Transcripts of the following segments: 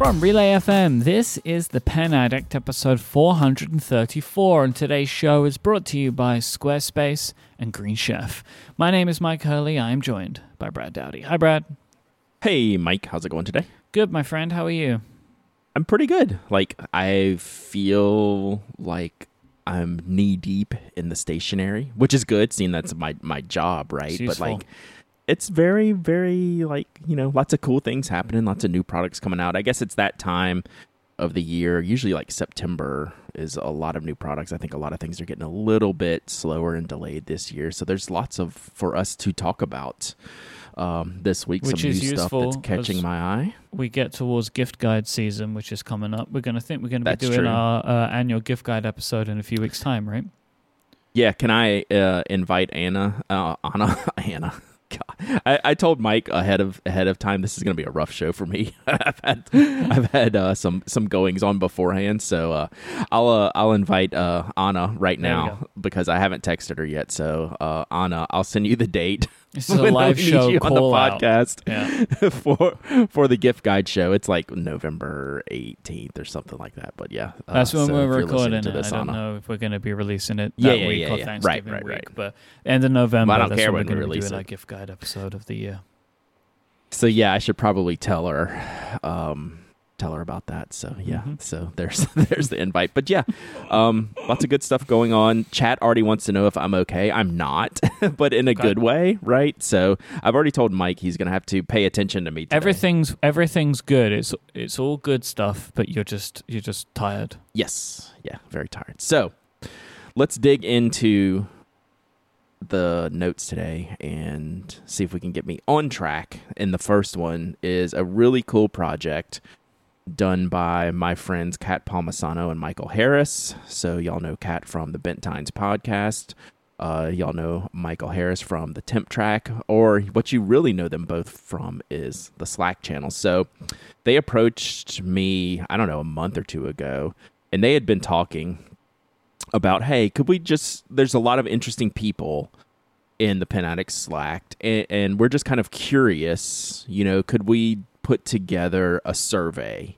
From Relay FM, this is The Pen Addict, episode 434, and today's show is brought to you by Squarespace and Green Chef. My name is Myke Hurley. I am joined by Brad Dowdy. Hi, Brad. Hey, Myke. How's it going today? Good, my friend. How are you? I'm pretty good. Like, I feel like I'm knee deep in the stationery, which is good, seeing that's my, my job, right? But, like. It's very, very, like, you know, lots of cool things happening, lots of new products coming out. I guess it's that time of the year. Usually, like, September is a lot of new products. I think a lot of things are getting a little bit slower and delayed this year. So, there's lots of, for us to talk about um, this week. Which some is new stuff that's catching my eye. We get towards gift guide season, which is coming up. We're going to think we're going to be That's doing true. our uh, annual gift guide episode in a few weeks' time, right? Yeah, can I uh, invite Anna? Uh, Anna, Anna. God. I, I told Myke ahead of ahead of time this is going to be a rough show for me. I've had I've had uh, some some goings on beforehand, so uh, I'll uh, I'll invite uh, Anna right now because I haven't texted her yet. So uh, Anna, I'll send you the date. This is a live show on the out. podcast Yeah. for for the gift guide show. It's like November 18th or something like that. But yeah, uh, That's when so we're if you're listening recording it. this, I don't know if we're going to be releasing it that Yeah, yeah, week yeah, or yeah. Right, Thanksgiving right, week, right. but end of November. Well, I don't that's care when when we're going to be release doing it. our gift guide episode of the year. So yeah, I should probably tell her, um, tell her about that. So yeah, Mhm. so there's there's the invite. But yeah, um, lots of good stuff going on. Chat already wants to know if I'm okay. I'm not, but in a Okay. good way, right? So I've already told Myke he's gonna have to pay attention to me. Today. Everything's everything's good. It's it's all good stuff, but you're just you're just tired. Yes. Yeah. Very tired. So let's dig into the notes today and see if we can get me on track. And the first one is a really cool project done by my friends Kat Palmisano and Michael Harris. So y'all know Kat from the Bent Tines podcast. Uh, y'all know Michael Harris from the Temp Track, or what you really know them both from is the Slack channel. So they approached me, I don't know, a month or two ago, and they had been talking about, hey, could we just? There's a lot of interesting people in the Pen Addict Slack, and, and we're just kind of curious, you know, could we put together a survey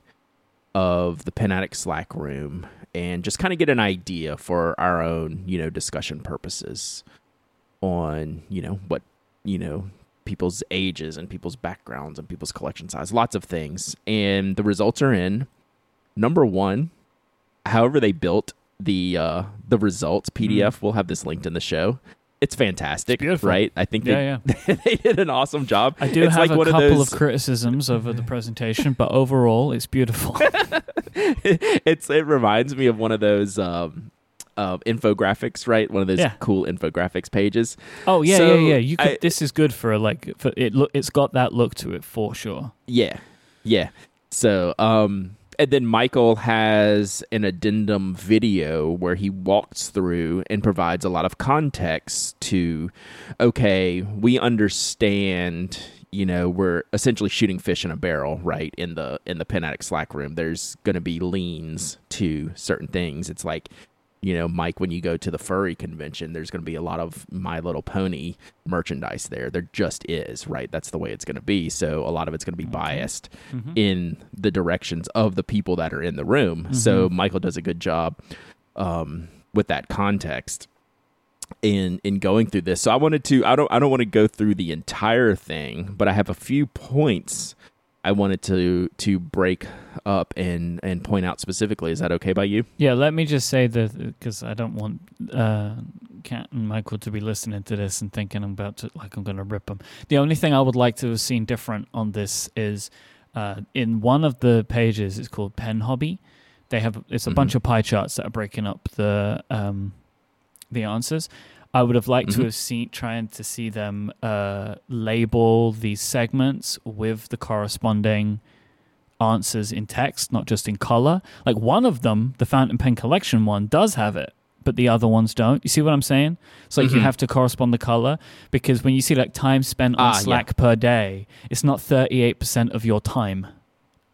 of the Pen Slack room and just kind of get an idea for our own, you know, discussion purposes on, you know, what, you know, people's ages and people's backgrounds and people's collection size, lots of things. And the results are in. Number one, however they built the uh the results PDF, we'll have this linked in the show. It's fantastic, It's right? I think Yeah, they, they did an awesome job. I do it's have like a couple of, of, criticisms over the presentation, but overall, it's beautiful. it's it reminds me of one of those um uh, infographics, right? One of those Yeah. cool infographics pages. oh yeah, So, yeah, yeah. You could, I- this is good for like for it. Look, it's got that look to it for sure. Yeah. Yeah. So, um, and then Michael has an addendum video where he walks through and provides a lot of context to, okay, we understand, you know, we're essentially shooting fish in a barrel, right? In the in the Pen Addict Slack room, there's going to be leans to certain things. It's like you know, Myke, when you go to the furry convention, there's going to be a lot of My Little Pony merchandise there. There just is, right? That's the way it's going to be. So a lot of it's going to be biased Mhm. in the directions of the people that are in the room. So Michael does a good job um, with that context in in going through this. So I wanted to I don't I don't want to go through the entire thing, but I have a few points I wanted to to break up and and point out specifically. Is that okay by you? Yeah, let me just say that because I don't want uh, Kat and Michael to be listening to this and thinking I'm about to like I'm going to rip them. The only thing I would like to have seen different on this is uh, in one of the pages. It's called Pen Hobby. They have it's a Mhm. bunch of pie charts that are breaking up the um, the answers. I would have liked to Mhm. have seen trying to see them uh, label these segments with the corresponding answers in text, not just in color. Like one of them, the fountain pen collection one, does have it, but the other ones don't. You see what I'm saying? It's like you Mhm. have to correspond the color because when you see like time spent on Ah, yeah. Slack per day, it's not 38% of your time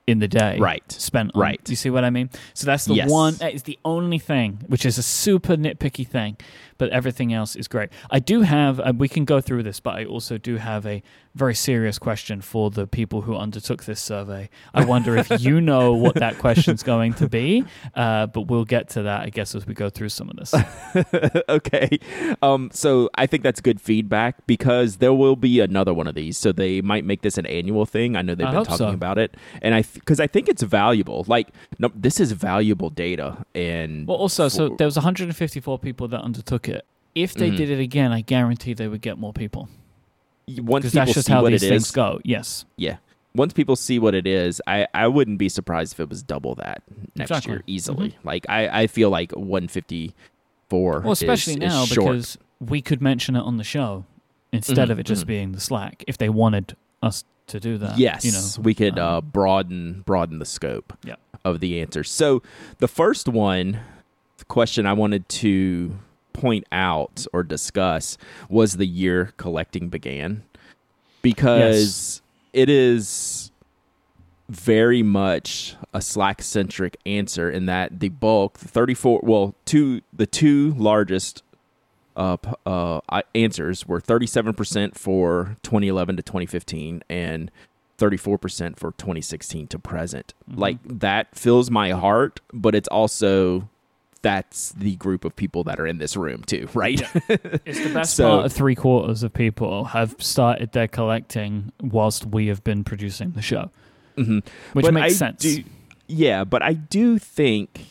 in the day Right. spent on. Right. You see what I mean? So that's the Yes. one, that is the only thing, which is a super nitpicky thing. But everything else is great. I do have, uh, we can go through this, but I also do have a very serious question for the people who undertook this survey. I wonder if you know what that question's going to be, uh, but we'll get to that, I guess, as we go through some of this. okay. Um, so I think that's good feedback because there will be another one of these. So they might make this an annual thing. I know they've I been talking so. about it, and I because I think it's valuable. Like, no, this is valuable data, and Well, also, so there was 154 people that undertook it. If they Mhm. did it again, I guarantee they would get more people once people that's just see how what these it things is, go. Yes, yeah. Once people see what it is, I, I wouldn't be surprised if it was double that next Exactly. year easily. Like I, I feel like 154. well, especially is, now is because we could mention it on the show instead Mhm, of it just mhm. being the Slack. If they wanted us to do that, yes, you know, we could um, uh, broaden broaden the scope Yeah. of the answers. So the first one, the question I wanted to point out or discuss was the year collecting began, because it is very much a Slack centric answer in that the bulk, the 34, well, two the two largest uh, uh, answers were 37% for 2011 to 2015 and 34% for 2016 to present. Mhm. Like that fills my heart, but it's also that's the group of people that are in this room too, right? It's the best So- part of three quarters of people have started their collecting whilst we have been producing the show, Mhm. which But makes I sense. do- yeah, but I do think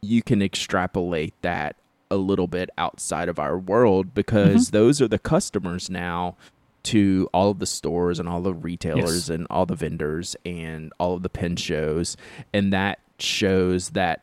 you can extrapolate that a little bit outside of our world because Mm-hmm. those are the customers now to all of the stores and all the retailers Yes. and all the vendors and all of the pen shows and that shows that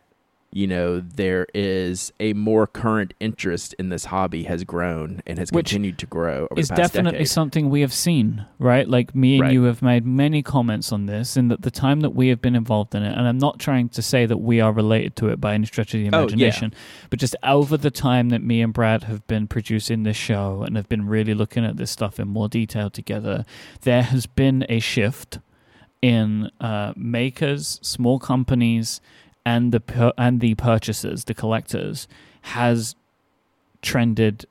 you know there is a more current interest in this hobby has grown and has Which continued to grow over past definitely decade. something we have seen, right? Like me and Right. you have made many comments on this, and that the time that we have been involved in it, and I'm not trying to say that we are related to it by any stretch of the Oh, yeah. imagination, but just over the time that me and Brad have been producing this show and have been really looking at this stuff in more detail together, there has been a shift in uh, makers, small companies, and the and the purchasers, the collectors, has trended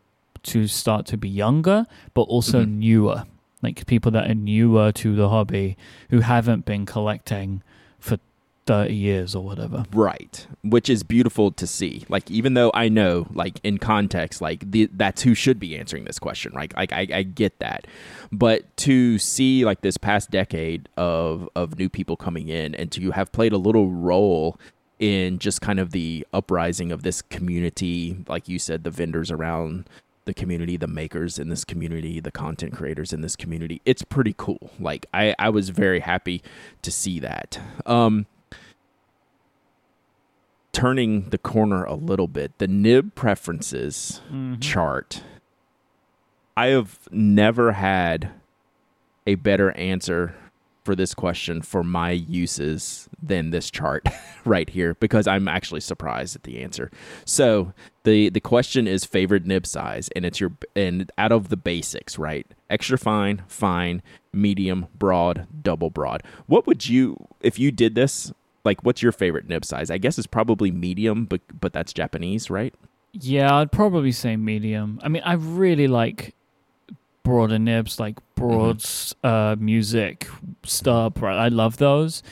to start to be younger, but also Mhm. newer. Like people that are newer to the hobby who haven't been collecting for 30 years or whatever. Right, which is beautiful to see. Like, even though I know, like in context, like the, that's who should be answering this question. Right, like I, I get that, but to see like this past decade of of new people coming in and to have played a little role in just kind of the uprising of this community, like you said, the vendors around the community, the makers in this community, the content creators in this community. It's pretty cool. Like I, I was very happy to see that. Um, turning the corner a little bit, the nib preferences Mm-hmm. chart. I have never had a better answer for this question for my uses than this chart right here because I'm actually surprised at the answer. So the the question is favorite nib size and it's your and out of the basics, right? Extra fine, fine, medium, broad, double broad. What would you if you did this? Like what's your favorite nib size? I guess it's probably medium, but but that's Japanese, right? Yeah, I'd probably say medium. I mean, I really like broader nibs, like broad Mm-hmm. uh, music, stub. Right, I love those.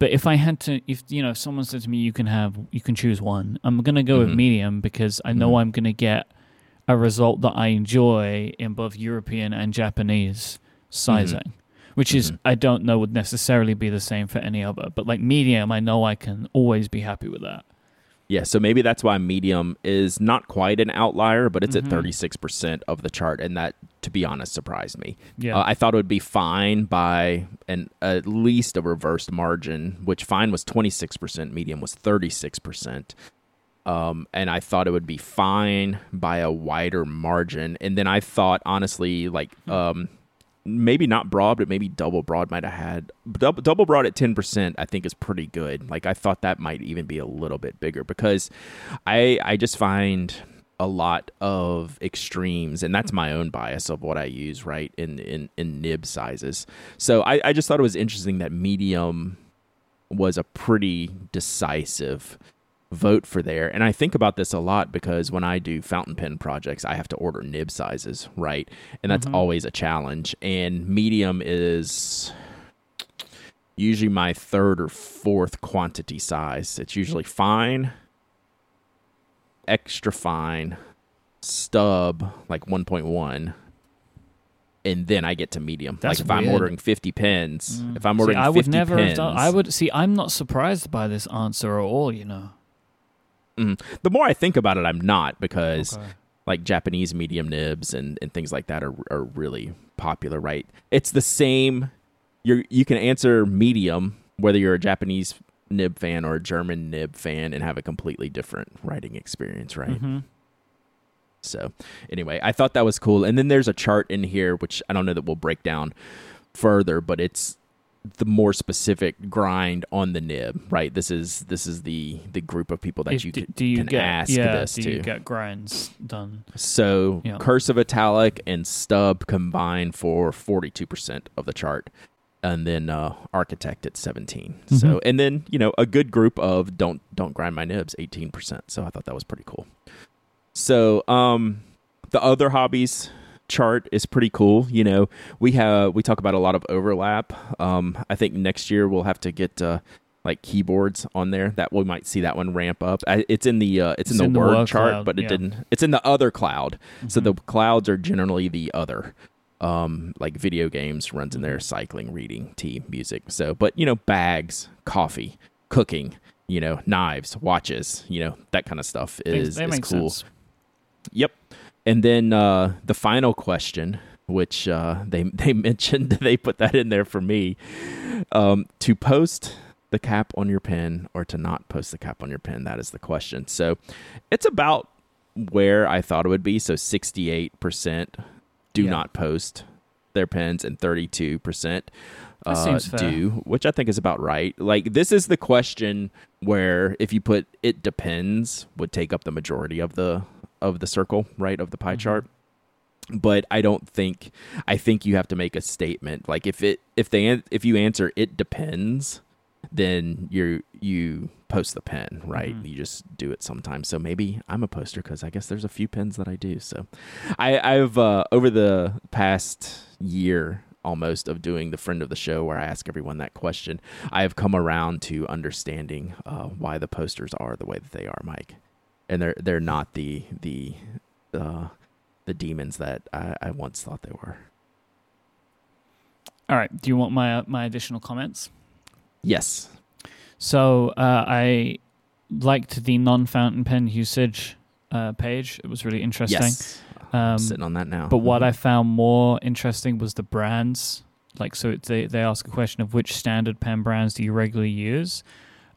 But if I had to, if you know, if someone said to me, "You can have, you can choose one," I'm gonna go with Mhm. medium because I know Mhm. I'm gonna get a result that I enjoy in both European and Japanese sizing. Which is, Mhm. I don't know, would necessarily be the same for any other. But like medium, I know I can always be happy with that. Yeah, so maybe that's why medium is not quite an outlier, but it's Mhm. at 36% of the chart, and that, to be honest, surprised me. Yeah. Uh, I thought it would be fine by an at least a reversed margin, which fine was 26%, medium was 36%. Um, and I thought it would be fine by a wider margin. And then I thought, honestly, like um, maybe not broad, but maybe double broad might have had double, double broad at 10%, I think is pretty good. Like I thought that might even be a little bit bigger because I I just find a lot of extremes and that's my own bias of what I use, right? In in, in nib sizes. So I, I just thought it was interesting that medium was a pretty decisive vote for there. And I think about this a lot because when I do fountain pen projects, I have to order nib sizes, right? And that's Mhm. always a challenge. And medium is usually my third or fourth quantity size. It's usually fine, extra fine, stub, like 1.1. And then I get to medium. That's like if I'm ordering 50 pens, Mm. if I'm See, ordering I 50 would never pens, have done. I would see. I'm not surprised by this answer at all. You know. The more I think about it, I'm not because Okay. like Japanese medium nibs and, and things like that are are really popular, right? It's the same. You you can answer medium whether you're a Japanese nib fan or a German nib fan and have a completely different writing experience, right? Mhm. So anyway, I thought that was cool. And then there's a chart in here which I don't know that we'll break down further, but it's the more specific grind on the nib, right? This is this is the the group of people that you do, can, do you can get ask yeah? this do to. you get grinds done? So Yeah. cursive italic and stub combine for 42% of the chart. And then uh, architect at 17. So Mhm. and then, you know, a good group of don't don't grind my nibs 18%. So I thought that was pretty cool. So um the other hobbies chart is pretty cool. You know, we have we talk about a lot of overlap. Um I think next year we'll have to get uh like keyboards on there that we might see that one ramp up. I, it's in the uh, it's, in the in the word chart, cloud, but it yeah. didn't. It's in the other cloud. So Mhm. the clouds are generally the other. Um, like video games runs in Mm-hmm. there, cycling, reading, tea, music. So, but you know, bags, coffee, cooking, you know, knives, watches, you know, that kind of stuff is is cool. sense. Yep. And then uh, the final question, which uh, they they mentioned, they put that in there for me, um, to post the cap on your pen or to not post the cap on your pen. That is the question. So it's about where I thought it would be. So sixty eight percent do Yeah. not post their pens, and thirty two percent uh, do, which I think is about right. Like this is the question where if you put it depends would take up the majority of the of the circle, right, of the pie Mhm. chart. But I don't think I think you have to make a statement. Like if it if they if you answer it depends, then you you post the pen, right? Mhm. You just do it sometimes. So maybe I'm a poster because I guess there's a few pens that I do. So I I've uh, over the past year almost of doing the friend of the show where I ask everyone that question, I have come around to understanding uh, why the posters are the way that they are, Myke, and they're they're not the the uh, the demons that I, I once thought they were. All right. Do you want my uh, my additional comments? Yes. So uh, I liked the non-fountain pen usage uh, page. It was really interesting. Yes. Um, sitting on that now. But what I Mhm. found more interesting was the brands. Like, so they they ask a question of which standard pen brands do you regularly use.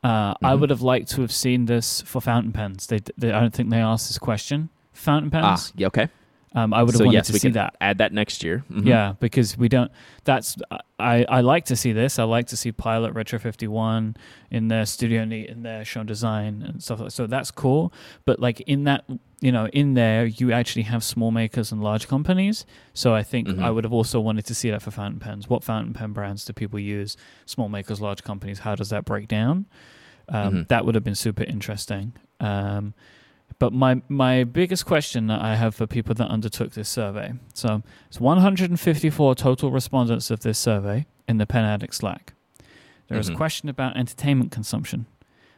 Uh, I Mhm. would have liked to have seen this for fountain pens. They, they I don't think they asked this question. Fountain ah pens. yeah okay. Um, I would have So wanted yes, to see that. add that next year. Mhm. Yeah, because we don't. That's I. I like to see this. I like to see Pilot Retro Fifty One in their Studio Neat in their show design and stuff. like So that's cool. But like in that, you know, in there you actually have small makers and large companies. So I think Mhm. I would have also wanted to see that for fountain pens. What fountain pen brands do people use? Small makers, large companies. How does that break down? Um, Mhm. That would have been super interesting. Um, but my my biggest question that I have for people that undertook this survey. So it's 154 total respondents of this survey in the Pen Addict Slack. There is a Mhm. question about entertainment consumption.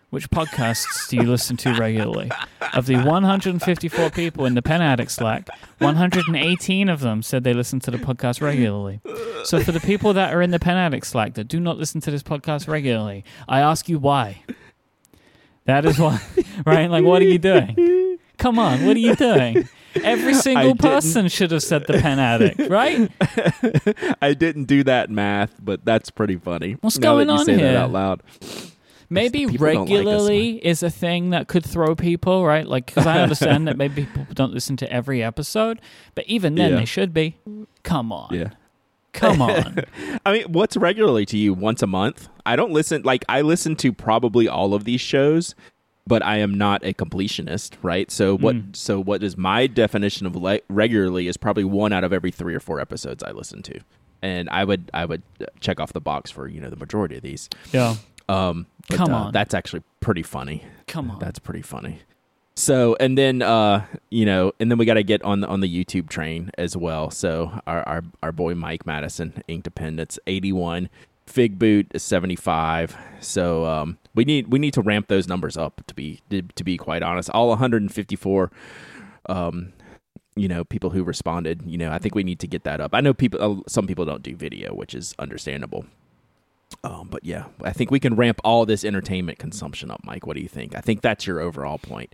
Which podcasts do you listen to regularly? Of the 154 people in the Pen Addict Slack, 118 of them said they listen to the podcast regularly. So for the people that are in the Pen Addict Slack that do not listen to this podcast regularly, I ask you why. That is why, right? Like, what are you doing? Come on, what are you doing? Every single person should have said the Pen Addict, right? I didn't do that math, but that's pretty funny. What's now going that you on say here? That out loud. Maybe don't like us, regularly is a thing that could throw people, right? Like, because I understand that maybe people don't listen to every episode, but even then Yeah. they should be. Come on. Yeah. Come on. I mean, what's regularly to you? Once a month? I don't listen. Like, I listen to probably all of these shows, but I am not a completionist, right? So what? Mm. So what is my definition of le- regularly is probably one out of every three or four episodes I listen to, and I would I would uh, check off the box for you know the majority of these. yeah. Um, but, Come uh, on. that's actually pretty funny. Come on. That's pretty funny. So and then uh you know and then we got to get on the on the YouTube train as well. So our our our boy Mike Matteson Ink Dependence 81 Figboot is 75. So um we need we need to ramp those numbers up to be to, be quite honest. All 154 um you know people who responded, you know, I think we need to get that up. I know people uh, some people don't do video, which is understandable. Um, but yeah, I think we can ramp all this entertainment consumption up, Myke. What do you think? I think that's your overall point.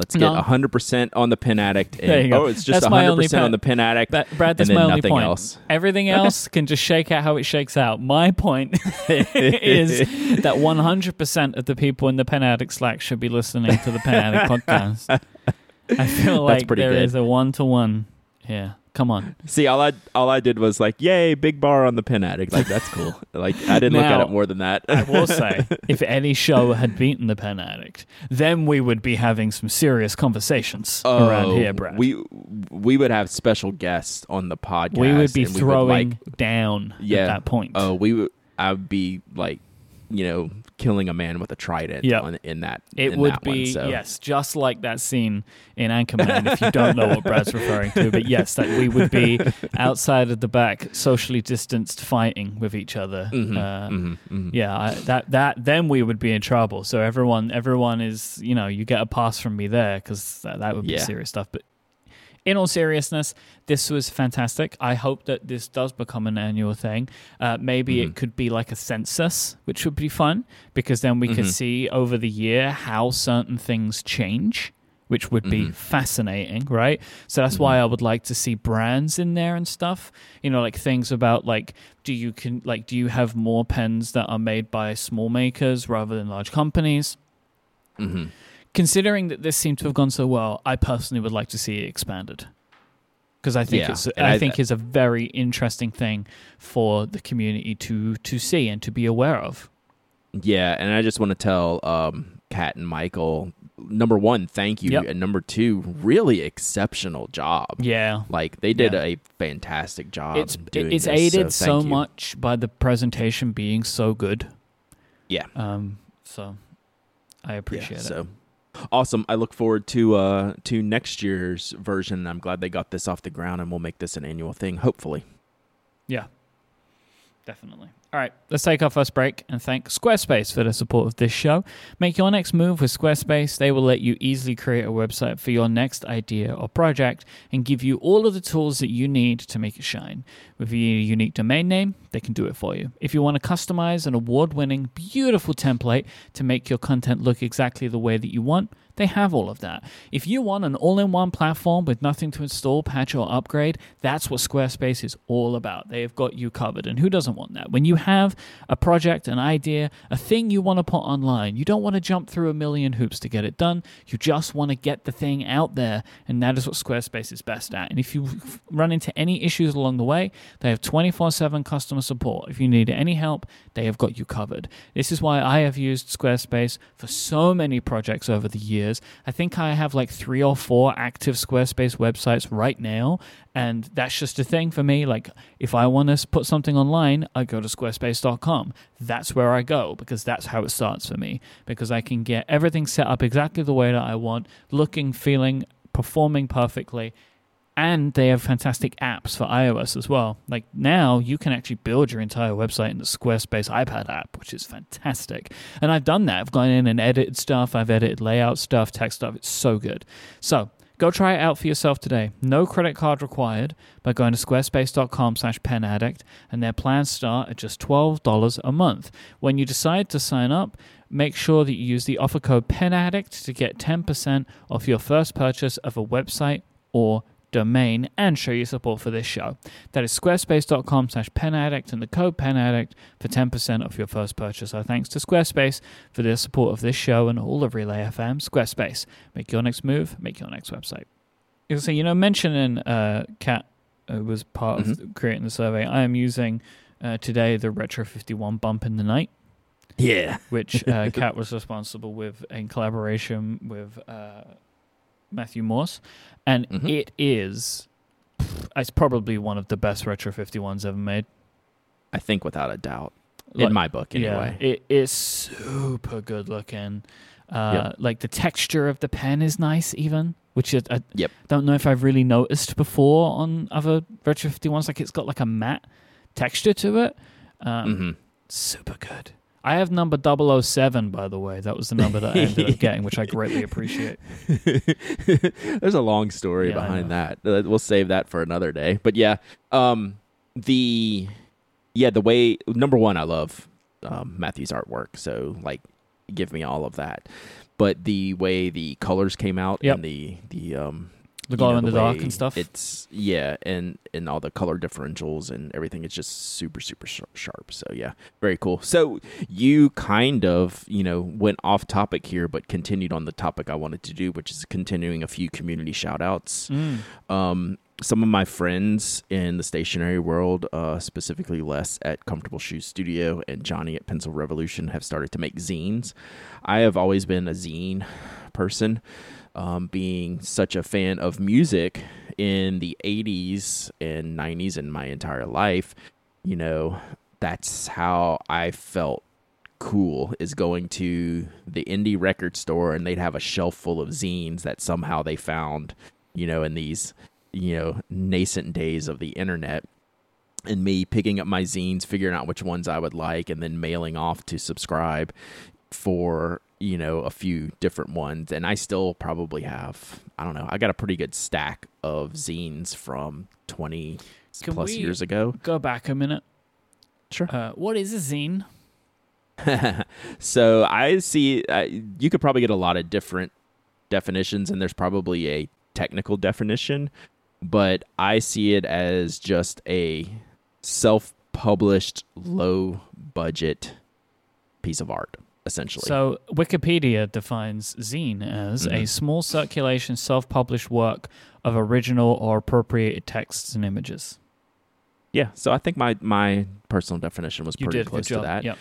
Let's get No. 100% on the Pen Addict. And, There you go. Oh, it's just That's 100% on the Pen Addict. But Brad, that's my only point. else. Everything else can just shake out how it shakes out. My point is that 100% of the people in the Pen Addict Slack should be listening to the Pen Addict podcast. I feel That's like there good. is a one to one here. Come on. See, all I all I did was like, "Yay, big bar on the Pen Addict!" Like that's cool. like I didn't look at it more than that. I will say, if any show had beaten the Pen Addict, then we would be having some serious conversations oh, around Oh, here, Brad. We we would have special guests on the podcast. We would be and we throwing like, down Yeah. at that point. oh, we would. I would be like, you know, killing a man with a trident. Yep. on, in that. It in would that be one, so. yes, just like that scene in Anchorman. if you don't know what Brad's referring to, but yes, that we would be outside of the back, socially distanced, fighting with each other. Mhm, Uh, mhm, mhm. Yeah, I, that that then we would be in trouble. So everyone, everyone is you know you get a pass from me there because that, that would be Yeah. serious stuff. But in all seriousness, this was fantastic. I hope that this does become an annual thing. Uh, maybe Mhm. it could be like a census, which would be fun because then we could Mhm. see over the year how certain things change. Which would be Mhm. fascinating, right? So that's why I would like to see brands in there and stuff. You know, like things about like, do you can like, do you have more pens that are made by small makers rather than large companies? Mhm. Considering that this seemed to have gone so well, I personally would like to see it expanded because I think Yeah, it's I, I- think it's a very interesting thing for the community to to see and to be aware of. Yeah, and I just want to tell um, Kat and Michael, number one, thank you, Yep. and number two, really exceptional job. Yeah. Like they did Yeah. a fantastic job. It's it's this, aided so, so, much by the presentation being so good. Yeah. Um. So I appreciate yeah, it. So awesome! I look forward to uh to next year's version. I'm glad they got this off the ground, and we'll make this an annual thing. Hopefully. Yeah, definitely. All right, let's take our first break and thank Squarespace for the support of this show. Make your next move with Squarespace. They will let you easily create a website for your next idea or project and give you all of the tools that you need to make it shine. With your unique domain name, they can do it for you. If you want to customize an award winning, beautiful template to make your content look exactly the way that you want, they have all of that. If you want an all in one platform with nothing to install, patch, or upgrade, that's what Squarespace is all about. They have got you covered. And who doesn't want that? When you have a project, an idea, a thing you want to put online, you don't want to jump through a million hoops to get it done. You just want to get the thing out there. And that is what Squarespace is best at. And if you run into any issues along the way, they have 24 7 customer support. If you need any help, they have got you covered. This is why I have used Squarespace for so many projects over the years. I think I have like three or four active Squarespace websites right now. And that's just a thing for me. Like, if I want to put something online, I go to squarespace.com. That's where I go because that's how it starts for me. Because I can get everything set up exactly the way that I want, looking, feeling, performing perfectly and they have fantastic apps for iOS as well. Like now, you can actually build your entire website in the Squarespace iPad app, which is fantastic. And I've done that. I've gone in and edited stuff. I've edited layout stuff, text stuff. It's so good. So go try it out for yourself today. No credit card required by going to squarespace.com slash penaddict, and their plans start at just $12 a month. When you decide to sign up, make sure that you use the offer code penaddict to get 10% off your first purchase of a website or domain and show your support for this show. That is squarespace.com slash penaddict and the code penaddict for 10% off your first purchase. Our thanks to Squarespace for their support of this show and all of Relay FM. Squarespace, make your next move, make your next website. So, you know, mentioning uh, Kat uh, was part of creating the survey. I am using uh, today the Retro 51 Bump in the Night Yeah. which uh, Kat was responsible with in collaboration with uh, Matthew Morse, and Mhm. it is it's probably one of the best retro 51s ever made. I think without a doubt. Like, in my book anyway. Yeah, it is super good looking. Uh, Yep. Like the texture of the pen is nice, even, which is, I Yep. don't know if I've really noticed before on other Retro 51s. Like it's got like a matte texture to it. Um, hmm Super good. I have number 007, by the way. That was the number that I ended up getting, which I greatly appreciate. There's a long story Yeah, behind that. We'll save that for another day. But yeah, um, the yeah the way number one, I love um, Matthew's artwork. So like, give me all of that. But the way the colors came out Yep. and the the um The you glow know, in the, dark and stuff. It's yeah, and and all the color differentials and everything. It's just super super sh- sharp. So yeah, very cool. So you kind of you know went off topic here, but continued on the topic I wanted to do, which is continuing a few community shout outs. Mm. Um, some of my friends in the stationery world, uh, specifically Les at Comfortable Shoes Studio and Johnny at Pencil Revolution, have started to make zines. I have always been a zine person, um, being such a fan of music in the 80s and 90s and my entire life. You know, that's how I felt cool is going to the indie record store and they'd have a shelf full of zines that somehow they found, you know, in these, you know, nascent days of the internet. And me picking up my zines, figuring out which ones I would like, and then mailing off to subscribe for, you know, a few different ones. And I still probably have, I don't know, I got a pretty good stack of zines from 20 Can plus years ago. Go back a minute. Sure. Uh, what is a zine? so I see uh, you could probably get a lot of different definitions, and there's probably a technical definition, but I see it as just a self-published, low-budget piece of art, essentially. So Wikipedia defines zine as a Mhm. small circulation, self-published work of original or appropriated texts and images. yeah, so I think my my personal definition was You pretty close to that. Yep.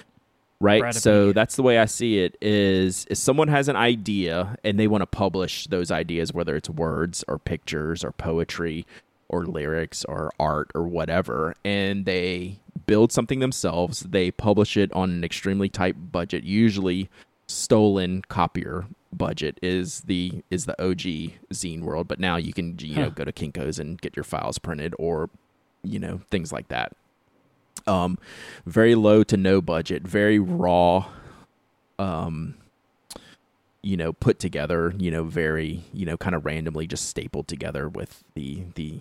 right Brad so that's the way i see it is if someone has an idea and they want to publish those ideas whether it's words or pictures or poetry or lyrics or art or whatever and they build something themselves they publish it on an extremely tight budget usually stolen copier budget is the is the OG zine world but now you can you know Huh. go to Kinko's and get your files printed or you know things like that um very low to no budget, very raw, um, you know, put together, you know, very, you know, kind of randomly just stapled together with the the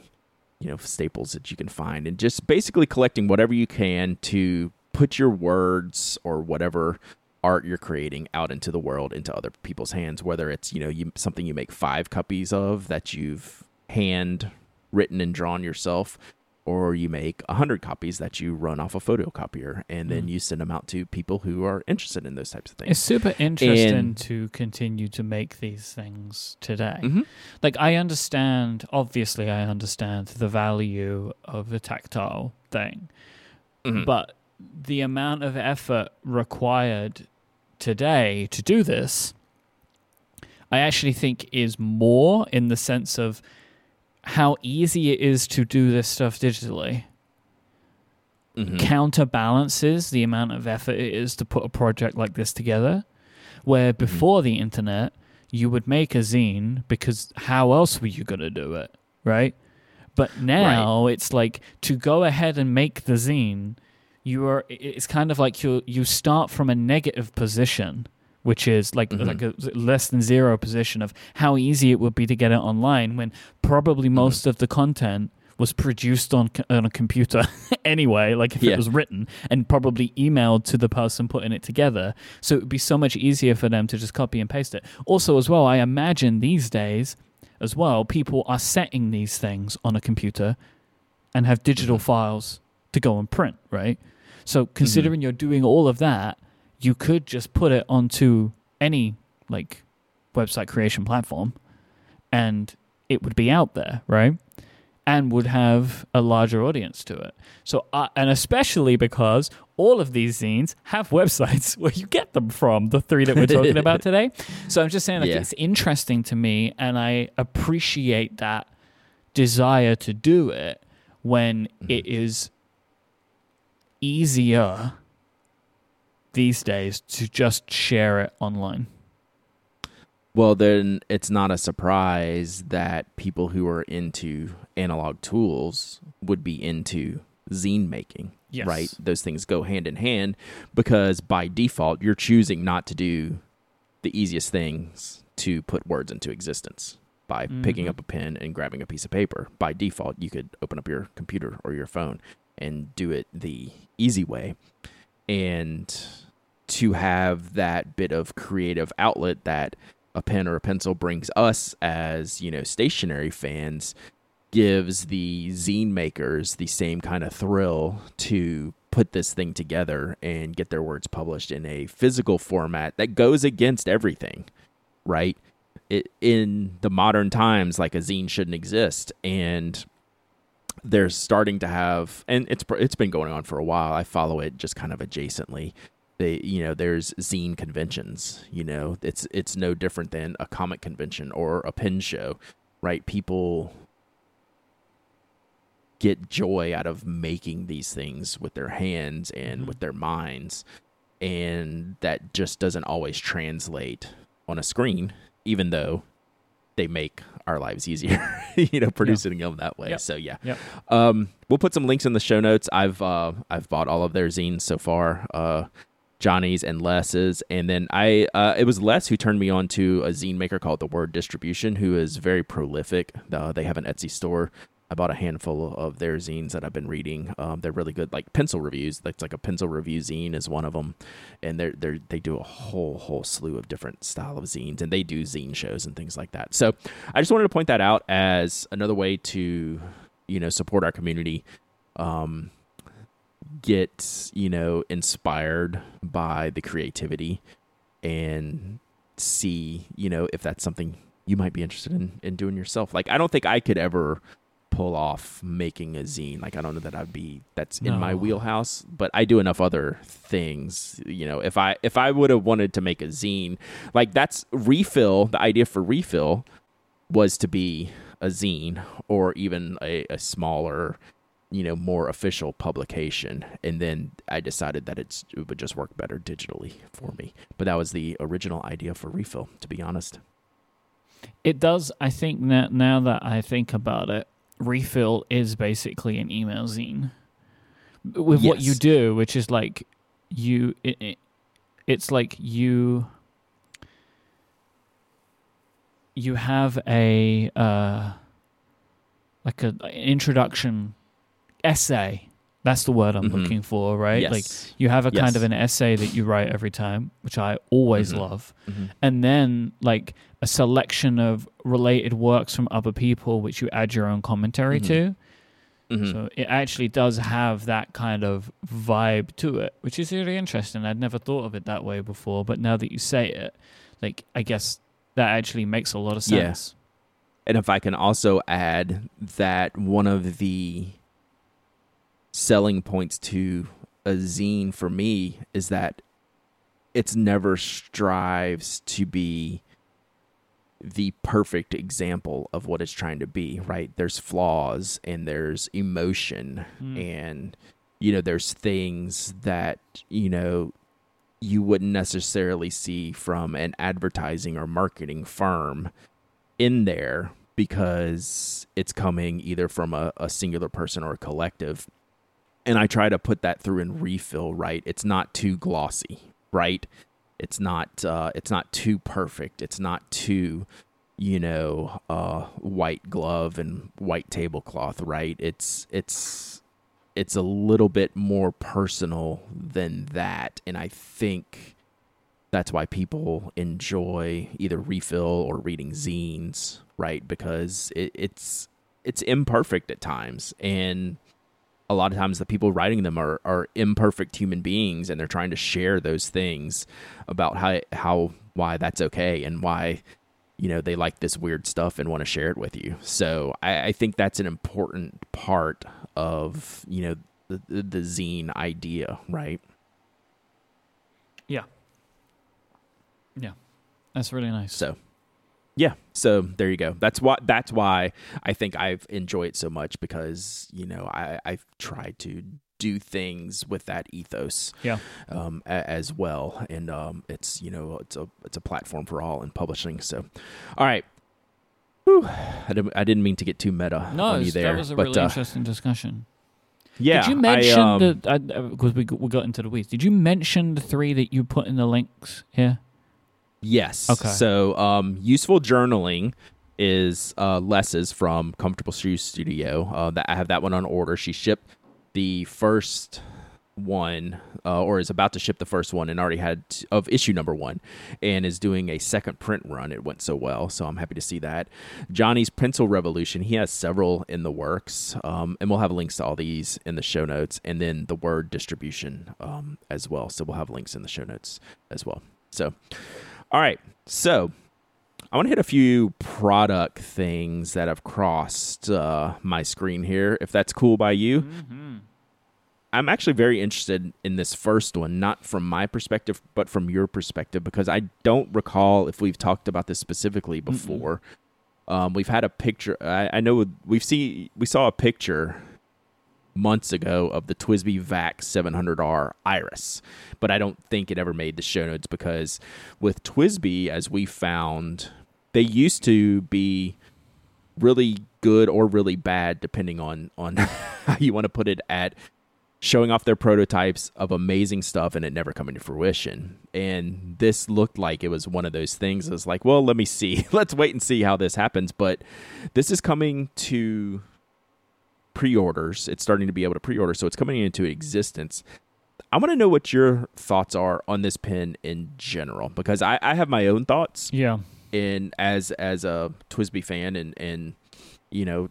you know staples that you can find, and just basically collecting whatever you can to put your words or whatever art you're creating out into the world into other people's hands whether it's you know you something you make five copies of that you've hand written and drawn yourself or you make a hundred copies that you run off a photocopier and then Mm. you send them out to people who are interested in those types of things. It's super interesting And- to continue to make these things today. Mhm. Like I understand, obviously, I understand the value of the tactile thing, Mhm. but the amount of effort required today to do this, I actually think is more in the sense of how easy it is to do this stuff digitally Mhm. counterbalances the amount of effort it is to put a project like this together. Where Mm-hmm. before the internet, you would make a zine because how else were you going to do it, right? But now it's like to go ahead and make the zine, you are. It's kind of like you you start from a negative position, which is like Mhm. like a less than zero position of how easy it would be to get it online when probably most of the content was produced on on a computer anyway, like if Yeah. it was written and probably emailed to the person putting it together. So it would be so much easier for them to just copy and paste it. Also, as well, I imagine these days, as well, people are setting these things on a computer and have digital Mhm. files to go and print, right? So considering you're doing all of that, you could just put it onto any like website creation platform and it would be out there, right? And would have a larger audience to it. So, uh, and especially because all of these zines have websites where you get them from, the three that we're talking about today. So I'm just saying, like, Yeah. it's interesting to me, and I appreciate that desire to do it when it is easier these days to just share it online. Well, then it's not a surprise that people who are into analog tools would be into zine making. Yes. Right? Those things go hand in hand because by default, you're choosing not to do the easiest things to put words into existence by picking Mhm. up a pen and grabbing a piece of paper. By default, you could open up your computer or your phone and do it the easy way. And to have that bit of creative outlet that a pen or a pencil brings us as, you know, stationery fans gives the zine makers the same kind of thrill to put this thing together and get their words published in a physical format that goes against everything, right? It, in the modern times, like a zine shouldn't exist, and they're starting to have, and it's it's been going on for a while. I follow it just kind of adjacently. They, you know, there's zine conventions. You know, it's it's no different than a comic convention or a pin show, right? People get joy out of making these things with their hands and Mhm. with their minds and that just doesn't always translate on a screen even though they make our lives easier you know producing them that way Yep. so yeah Yep. um we'll put some links in the show notes i've uh i've bought all of their zines so far uh Johnny's and Les's, and then I uh, it was Les who turned me on to a zine maker called The Word Distribution, who is very prolific. Uh, they have an Etsy store. I bought a handful of their zines that I've been reading. Um, they're really good, like pencil reviews. That's like a pencil review zine is one of them, and they're they they do a whole whole slew of different style of zines, and they do zine shows and things like that. So I just wanted to point that out as another way to you know support our community. Um, get you know inspired by the creativity and see you know if that's something you might be interested in in doing yourself. Like i don't think i could ever pull off making a zine. Like i don't know that i'd be that's in my wheelhouse but i do enough other things you know if i if i would have wanted to make a zine like that's refill the idea for refill was to be a zine or even a, a smaller you know more official publication and then i decided that it's it would just work better digitally for me but that was the original idea for refill to be honest It does. I think that now that I think about it, refill is basically an email zine with what you do, which is like you. It, it, it's like you. You have a uh, like a an introduction essay. That's the word I'm Mhm. looking for, right? yes Like you have a kind of an essay that you write every time, which I always Mhm. love Mhm. and then like a selection of related works from other people which you add your own commentary Mhm. to Mhm. so it actually does have that kind of vibe to it which is really interesting i'd never thought of it that way before but now that you say it like i guess that actually makes a lot of Yeah. sense And if I can also add that one of the selling points to a zine for me is that it's never strives to be the perfect example of what it's trying to be, right? There's flaws and there's emotion Mm. and you know there's things that you know you wouldn't necessarily see from an advertising or marketing firm in there because it's coming either from a, a singular person or a collective. And I try to put that through in refill, right? It's not too glossy, right? It's not uh, it's not too perfect. It's not too, you know, uh, white glove and white tablecloth, right? It's it's it's a little bit more personal than that, and I think that's why people enjoy either refill or reading zines, right? Because it, it's it's imperfect at times, and a lot of times the people writing them are are imperfect human beings, and they're trying to share those things about how how why that's okay and why you know they like this weird stuff and want to share it with you. So I, I think that's an important part of you know the, the, the zine idea, right? Yeah yeah that's really nice So yeah, so there you go. That's why that's why I think I've enjoyed it so much because you know I I've tried to do things with that ethos Yeah. um, a- as well. And um, it's you know it's a it's a platform for all in publishing. So, all right. Whew. I didn't, I didn't mean to get too meta No, on you there, that was a but really uh, interesting discussion. yeah, Did you I, mention um, the because we we got into the weeds? Did you mention the three that you put in the links here? Yes. Okay. So, um, useful journaling is uh, Les's from Comfortable Shoes Studio. Uh, that I have that one on order. She shipped the first one, uh, or is about to ship the first one, and already had t- of issue number one, and is doing a second print run. It went so well, so I'm happy to see that. Johnny's Pencil Revolution. He has several in the works, um, and we'll have links to all these in the show notes, and then the word distribution um, as well. So we'll have links in the show notes as well. So. All right. So I want to hit a few product things that have crossed uh, my screen here, if that's cool by you. Mm-hmm. I'm actually very interested in this first one, not from my perspective, but from your perspective, because I don't recall if we've talked about this specifically before. Um, we've had a picture. I, I know we've see we saw a picture months ago of the TWSBI Vac 700R Iris, but I don't think it ever made the show notes because with TWSBI, as we found, they used to be really good or really bad, depending on on how you want to put it, at showing off their prototypes of amazing stuff and it never coming to fruition. And this looked like it was one of those things. It was like, well, let me see. Let's wait and see how this happens. But this is coming to pre-orders. It's starting to be able to pre-order, so it's coming into existence. I want to know what your thoughts are on this pen in general because I, I have my own thoughts Yeah. And as as a TWSBI fan and and you know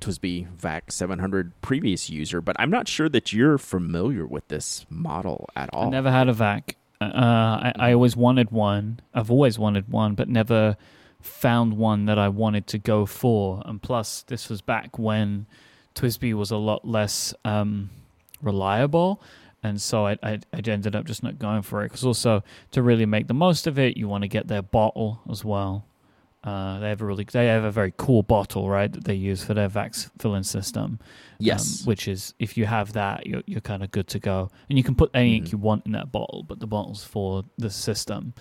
TWSBI VAC 700 previous user, but I'm not sure that you're familiar with this model at all. I never had a vac. Uh, I, I always wanted one. I've always wanted one, but never found one that I wanted to go for. And plus, this was back when TWSBI was a lot less um, reliable. And so I, I, I ended up just not going for it. Because also, to really make the most of it, you want to get their bottle as well. Uh, they have a really, they have a very cool bottle, right, that they use for their vax filling system. yes. Um, which is if you have that, you're you're kind of good to go, and you can put any ink Mhm. you want in that bottle, but the bottle's for the system.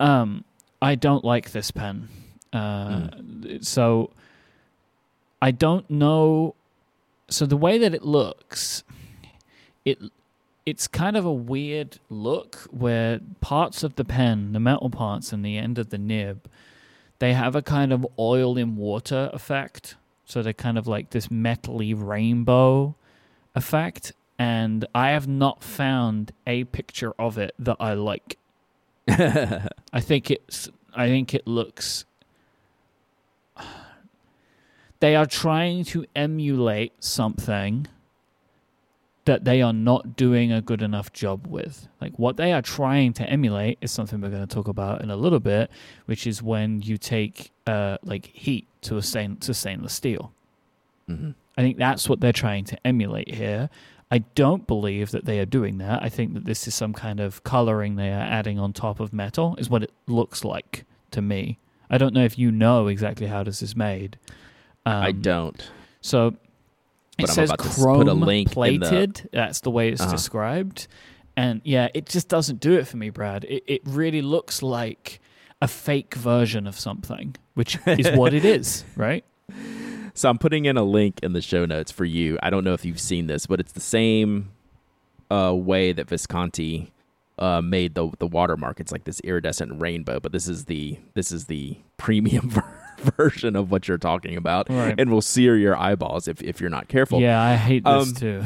Um, I don't like this pen, uh, so I don't know. So the way that it looks, it it's kind of a weird look where parts of the pen, the metal parts and the end of the nib, they have a kind of oil in water effect. So they're kind of like this metally rainbow effect. And I have not found a picture of it that I like. I think it's I think it looks they are trying to emulate something that they are not doing a good enough job with. Like what they are trying to emulate is something we're going to talk about in a little bit, which is when you take uh, like heat to a stain- to stainless steel. hmm I think that's what they're trying to emulate here. I don't believe that they are doing that. I think that this is some kind of coloring they are adding on top of metal, is what it looks like to me. I don't know if you know exactly how this is made. Um, I don't. So But it I'm says chrome put a link in the- plated. That's the way it's Uh-huh. described. And yeah, it just doesn't do it for me, Brad. It, it really looks like a fake version of something, which is what it is, right? So I'm putting in a link in the show notes for you. I don't know if you've seen this, but it's the same uh, way that Visconti uh, made the the watermark. It's like this iridescent rainbow, but this is the this is the premium ver- version of what you're talking about, Right. and will sear your eyeballs if if you're not careful. yeah, I hate this Um, too.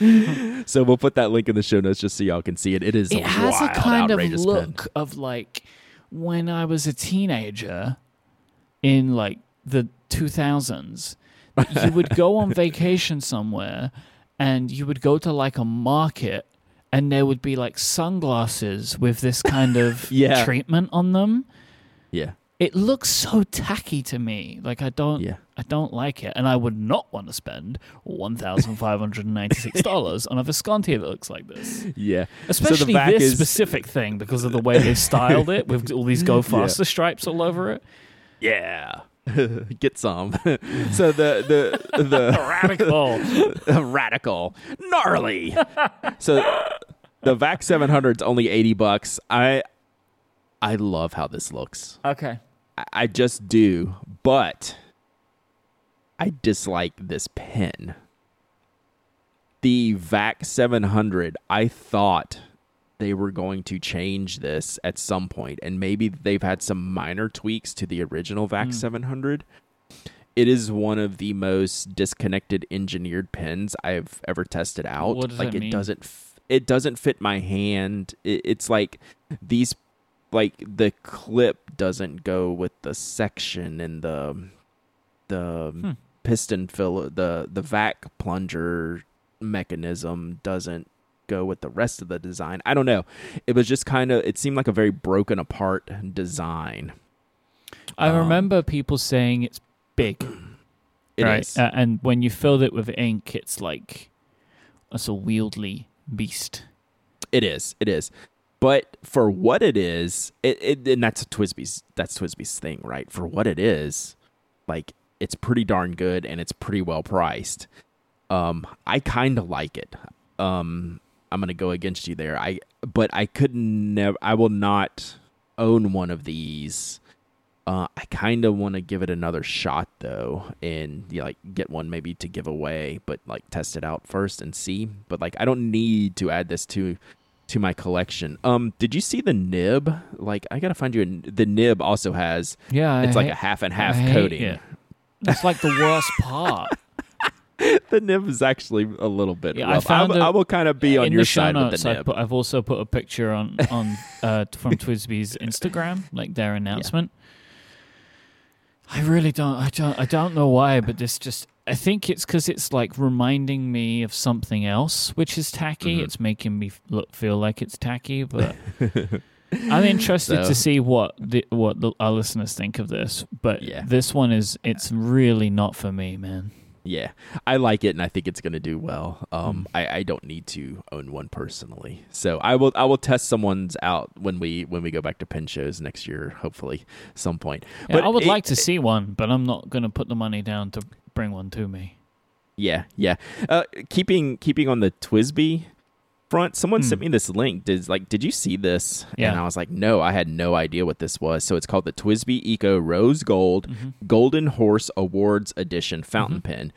So we'll put that link in the show notes just so y'all can see it. It is it has a kind of look pen. of like when I was a teenager in like the 2000s. you would go on vacation somewhere and you would go to like a market and there would be like sunglasses with this kind of Yeah. treatment on them. Yeah, It looks so tacky to me. Like I don't yeah. I don't like it, and I would not want to spend one thousand five hundred and ninety-six dollars on a Visconti that looks like this. Yeah. Especially back this is- specific thing because of the way they styled it with all these "Go Yeah. Faster" stripes all over it. Yeah. get some. so the the the Radical. radical, gnarly. so the VAC 700 is only 80 bucks. I I love how this looks. Okay. I, I just do, but I dislike this pen. The VAC 700, I thought they were going to change this at some point, and maybe they've had some minor tweaks to the original VAC Mm. 700. It is one of the most disconnected engineered pens I've ever tested out. Like it doesn't it doesn't fit my hand. It, it's like these like the clip doesn't go with the section and the the Hmm. piston fill the the vac plunger mechanism doesn't go with the rest of the design. I don't know. It was just kind of it seemed like a very broken apart design. I Um, remember people saying it's big. It right. is. Uh, and when you filled it with ink, it's like it's a wieldly beast. It is. It is. But for what it is, it, it and that's a TWSBI's that's TWSBI's thing, right? For what it is, like it's pretty darn good and it's pretty well priced. Um, I kind of like it. Um, I'm gonna go against you there. I but I could never. I will not own one of these. Uh, I kind of want to give it another shot though, and you know, like get one maybe to give away, but like test it out first and see. But like I don't need to add this to to my collection. Um, did you see the nib? Like I gotta find you. A, the nib also has Yeah, it's I like a half and I half hate coating. it. It's like the worst part. the nib is actually a little bit Yeah, I found I, a- will kind of be on your the side with notes, the I nib. put, I've also put a picture on on uh, from TWSBI's Instagram, like their announcement. I really don't. I don't. I don't know why, but this just. I think it's because it's like reminding me of something else, which is tacky. Mhm. It's making me look feel like it's tacky, but I'm interested So- to see what the, what the, our listeners think of this. But Yeah. this one is. It's really not for me, man. Yeah, I like it, and I think it's going to do well. Um, I, I don't need to own one personally, so I will I will test someone's out when we when we go back to pen shows next year, hopefully some point. Yeah, But I would it- like to see one, but I'm not going to put the money down to bring one to me. Yeah, yeah. Uh, keeping keeping on the TWSBI front, someone Hmm. sent me this link. Did like, did you see this? And I was like, no, I had no idea what this was. So it's called the TWSBI Eco Rose Gold Mhm. Golden Horse Awards Edition fountain Mhm. pen.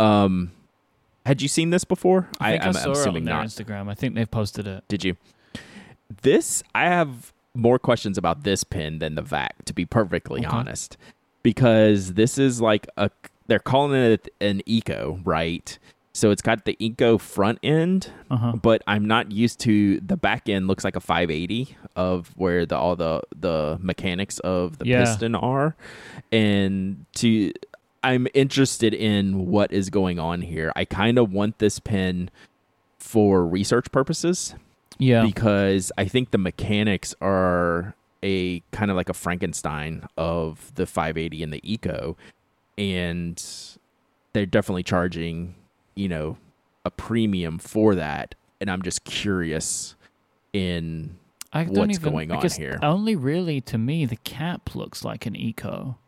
Um, had you seen this before? I think I, am saw it on assuming not. Instagram. I think they've posted it. Did you? This I have more questions about this pen than the VAC, to be perfectly Okay. honest, because this is like a they're calling it an eco, right? So it's got the eco front end, Uh huh. but I'm not used to the back end. Looks like a 580 of where the all the the mechanics of the Yeah. piston are, and to I'm interested in what is going on here. I kind of want this pen for research purposes Yeah. because I think the mechanics are a kind of like a Frankenstein of the 580 and the Eco, and they're definitely charging, you know, a premium for that. And I'm just curious in I don't what's even, going on here. Only really to me, the cap looks like an eco.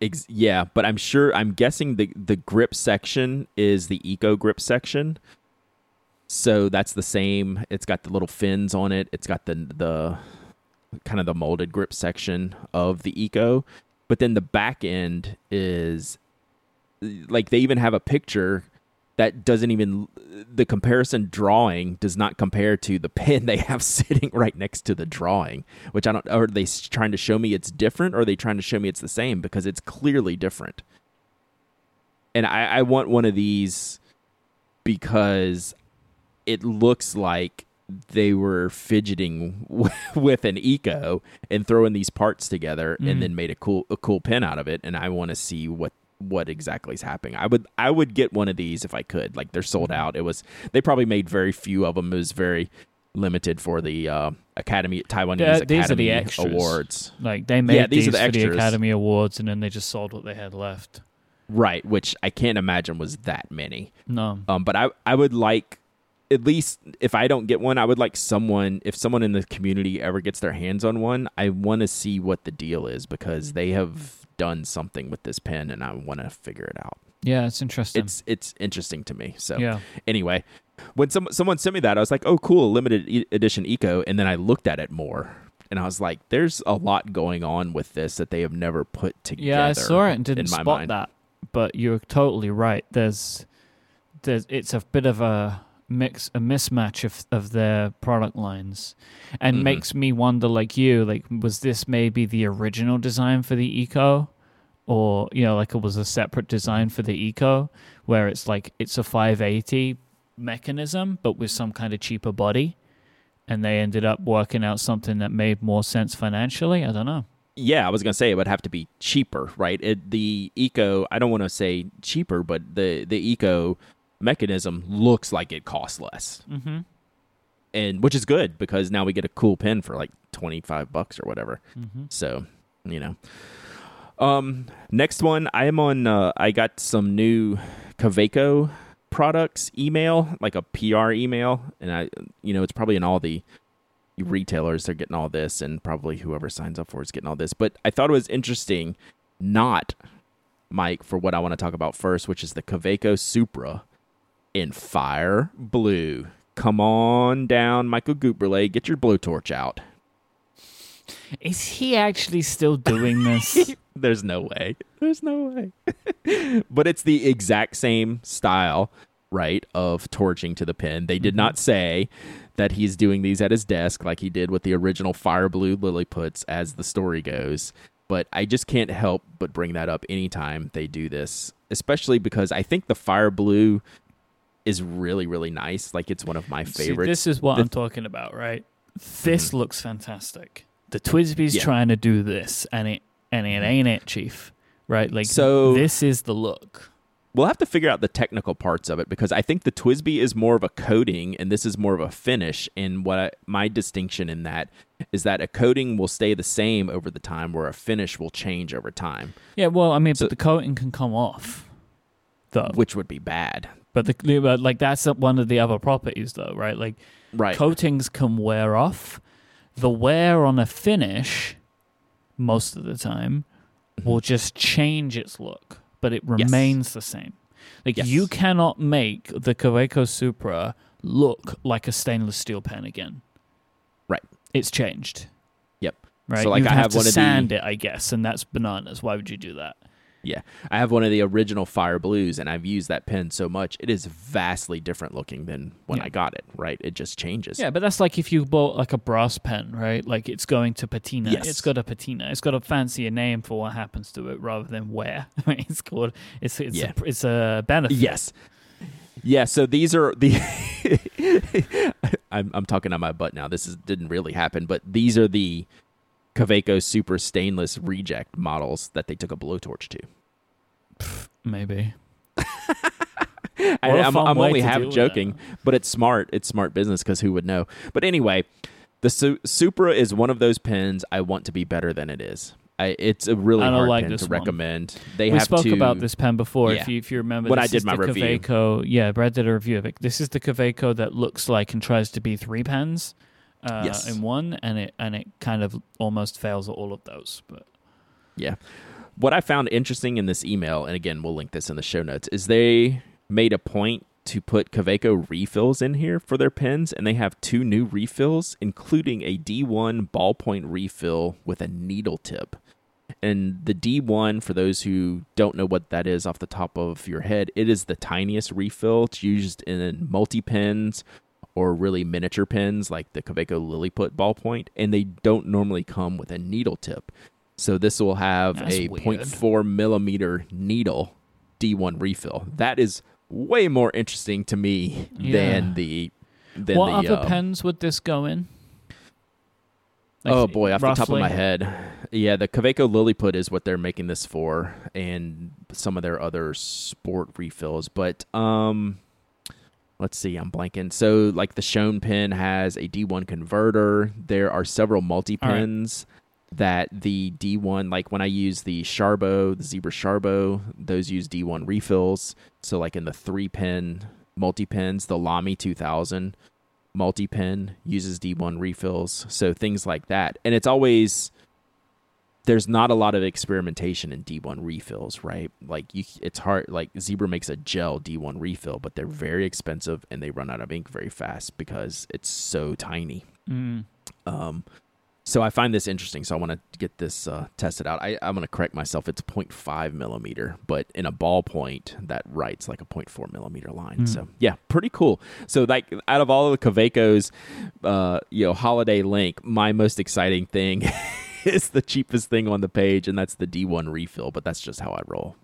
ex- yeah, but I'm sure I'm guessing the the grip section is the Eco grip section. So that's the same. It's got the little fins on it. It's got the the kind of the molded grip section of the Eco, but then the back end is like they even have a picture that doesn't even the comparison drawing does not compare to the pen they have sitting right next to the drawing which i don't are they trying to show me it's different or are they trying to show me it's the same because it's clearly different and i, I want one of these because it looks like they were fidgeting with an eco and throwing these parts together Mhm. and then made a cool a cool pen out of it and i want to see what what exactly is happening i would i would get one of these if i could like they're sold out it was they probably made very few of them it was very limited for the uh, academy taiwanese Yeah, these are academy the extras. awards Like they made Yeah, these these, are the for the. Academy Awards, and then they just sold what they had left. right which i can't imagine was that many No. Um, but I I would like at least if I don't get one, I would like someone if someone in the community ever gets their hands on one, I want to see what the deal is because they have done something with this pen, and I want to figure it out. Yeah, it's interesting. It's it's interesting to me. So yeah. anyway, when some someone sent me that, I was like, "Oh, cool, limited e- edition Eco," and then I looked at it more, and I was like, "There's a lot going on with this that they have never put together." Yeah, I saw it and didn't spot mind. that. But you're totally right. There's, there's, it's a bit of a mix, a mismatch of of their product lines, and Mhm. makes me wonder, like you, like was this maybe the original design for the Eco, or you know, like it was a separate design for the Eco, where it's like it's a 580 mechanism, but with some kind of cheaper body. And they ended up working out something that made more sense financially. I don't know. Yeah, I was gonna say it would have to be cheaper, right? It, the Eco, I don't want to say cheaper, but the the Eco mechanism looks like it costs less, Mm-hmm. and which is good because now we get a cool pen for like twenty five bucks or whatever. Mm-hmm. So, you know. Um, next one, I am on. Uh, I got some new Kaweco products email, like a PR email, and I, you know, it's probably in all the retailers. They're getting all this, and probably whoever signs up for it is getting all this. But I thought it was interesting, not Myke, for what I want to talk about first, which is the Kaweco Supra in fire blue. Come on down, Michael Gutberlet, get your blowtorch out. Is he actually still doing this? There's no way. There's no way. but it's the exact same style, right, of torching to the pin. They did Mhm. not say that he's doing these at his desk like he did with the original Fire Blue Lilliputs, as the story goes. But I just can't help but bring that up anytime they do this, especially because I think the Fire Blue is really, really nice. Like it's one of my See, favorites. this is what The- I'm talking about, right? This mm-hmm. looks fantastic. The TWSBI's Yeah. trying to do this, and it and it mm-hmm. ain't it, Chief. Right? Like So- this is the look. We'll have to figure out the technical parts of it because I think the TWSBI is more of a coating and this is more of a finish. And what I, my distinction in that is that a coating will stay the same over the time, where a finish will change over time, Yeah, well, I mean, So- but the coating can come off, though. which would be bad. But the but, like that's one of the other properties, though, right? Like Right. coatings can wear off. The wear on a finish, most of the time, will just change its look, but it Mm-hmm. Yes. remains the same. Like Yes. you cannot make the Kaweco Supra look like a stainless steel pen again. Right. It's changed. Yep. Right. So, like, You'd I have, have to of the- sand it, I guess, and that's bananas. Why would you do that? Yeah. I have one of the original Fire Blues and I've used that pen so much. It is vastly different looking than when Yeah. I got it, right? It just changes. Yeah, but that's like if you bought like a brass pen, right? Like it's going to patina. Yes. It's got a patina. It's got a fancier name for what happens to it rather than wear. it's called it's it's Yeah. a, it's a benefit. Yes. Yeah, so these are the I'm I'm talking on my butt now. This is, didn't really happen, but these are the Kaweco Supra Stainless Reject models that they took a blowtorch to. Maybe. I, What a I'm, I'm only half joking, that. but it's smart. It's smart business because who would know? But anyway, the Su- Supra is one of those pens I want to be better than it is. I, it's a really hard like pen to one. recommend. They we spoke to, about this pen before. Yeah. If you if you remember, When I did my review. Kaweco, yeah, Brad did a review of it. This is the Kaweco that looks like and tries to be three pens uh, Yes. in one, and it and it kind of almost fails at all of those. But Yeah. What I found interesting in this email, and again, we'll link this in the show notes, is they made a point to put Kaweco refills in here for their pens, and they have two new refills, including a D1 ballpoint refill with a needle tip. And the D1, for those who don't know what that is off the top of your head, it is the tiniest refill. It's used in multi pens or really miniature pens like the Kaweco Lilliput ballpoint, and they don't normally come with a needle tip. So this will have That's a weird. 0.4 millimeter needle D1 refill. That is way more interesting to me Yeah. than the than what the other um, pens would this go in? Like, oh boy, off the top of my head, yeah, the Kaweco Lilliput is what they're making this for, and some of their other sport refills. But um, let's see, I'm blanking. So like the Shown pen has a D1 converter. There are several multi right. pens that the D1, like when I use the Sharbo, the Zebra Sharbo, those use D1 refills. So like in the three pin multi pens, the Lamy 2000 multi pen uses D1 refills. So things like that, and it's always there's not a lot of experimentation in D1 refills, right? Like you, it's hard. Like Zebra makes a gel D1 refill, but they're very expensive and they run out of ink very fast because it's so tiny. Mm. Um, so I find this interesting. So I want to get this uh, tested out. I, I'm going to correct myself. It's 0.5 millimeter, but in a ballpoint that writes like a 0.4 millimeter line. Mm. So yeah, pretty cool. So like out of all of the Kaweco's, uh, you know, holiday link, my most exciting thing is the cheapest thing on the page, and that's the D1 refill. But that's just how I roll.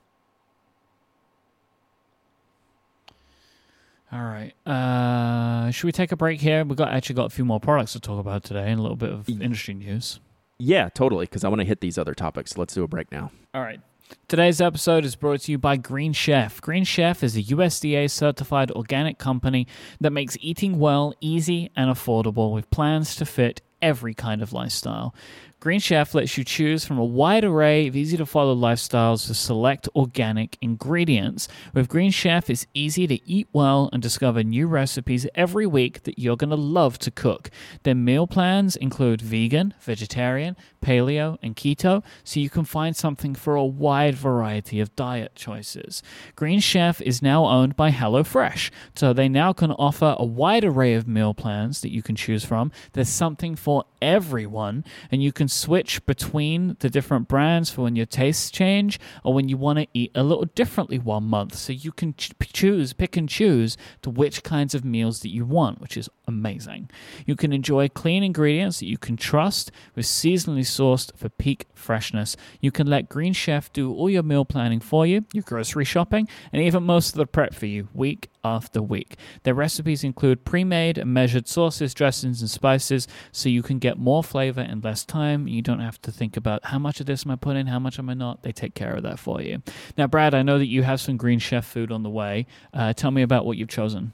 All right. Uh, should we take a break here? We've got actually got a few more products to talk about today and a little bit of industry news. Yeah, totally. Because I want to hit these other topics. Let's do a break now. All right. Today's episode is brought to you by Green Chef. Green Chef is a USDA certified organic company that makes eating well easy and affordable with plans to fit every kind of lifestyle. Green Chef lets you choose from a wide array of easy to follow lifestyles with select organic ingredients. With Green Chef, it's easy to eat well and discover new recipes every week that you're going to love to cook. Their meal plans include vegan, vegetarian, paleo, and keto, so you can find something for a wide variety of diet choices. Green Chef is now owned by HelloFresh, so they now can offer a wide array of meal plans that you can choose from. There's something for everyone, and you can switch between the different brands for when your tastes change or when you want to eat a little differently one month. So you can ch- choose, pick and choose to which kinds of meals that you want, which is amazing. You can enjoy clean ingredients that you can trust with seasonally sourced for peak freshness. You can let Green Chef do all your meal planning for you, your grocery shopping, and even most of the prep for you week after week. Their recipes include pre made and measured sauces, dressings, and spices so you can get more flavor in less time. You don't have to think about how much of this am I putting, how much am I not. They take care of that for you. Now, Brad, I know that you have some Green Chef food on the way. Uh, tell me about what you've chosen.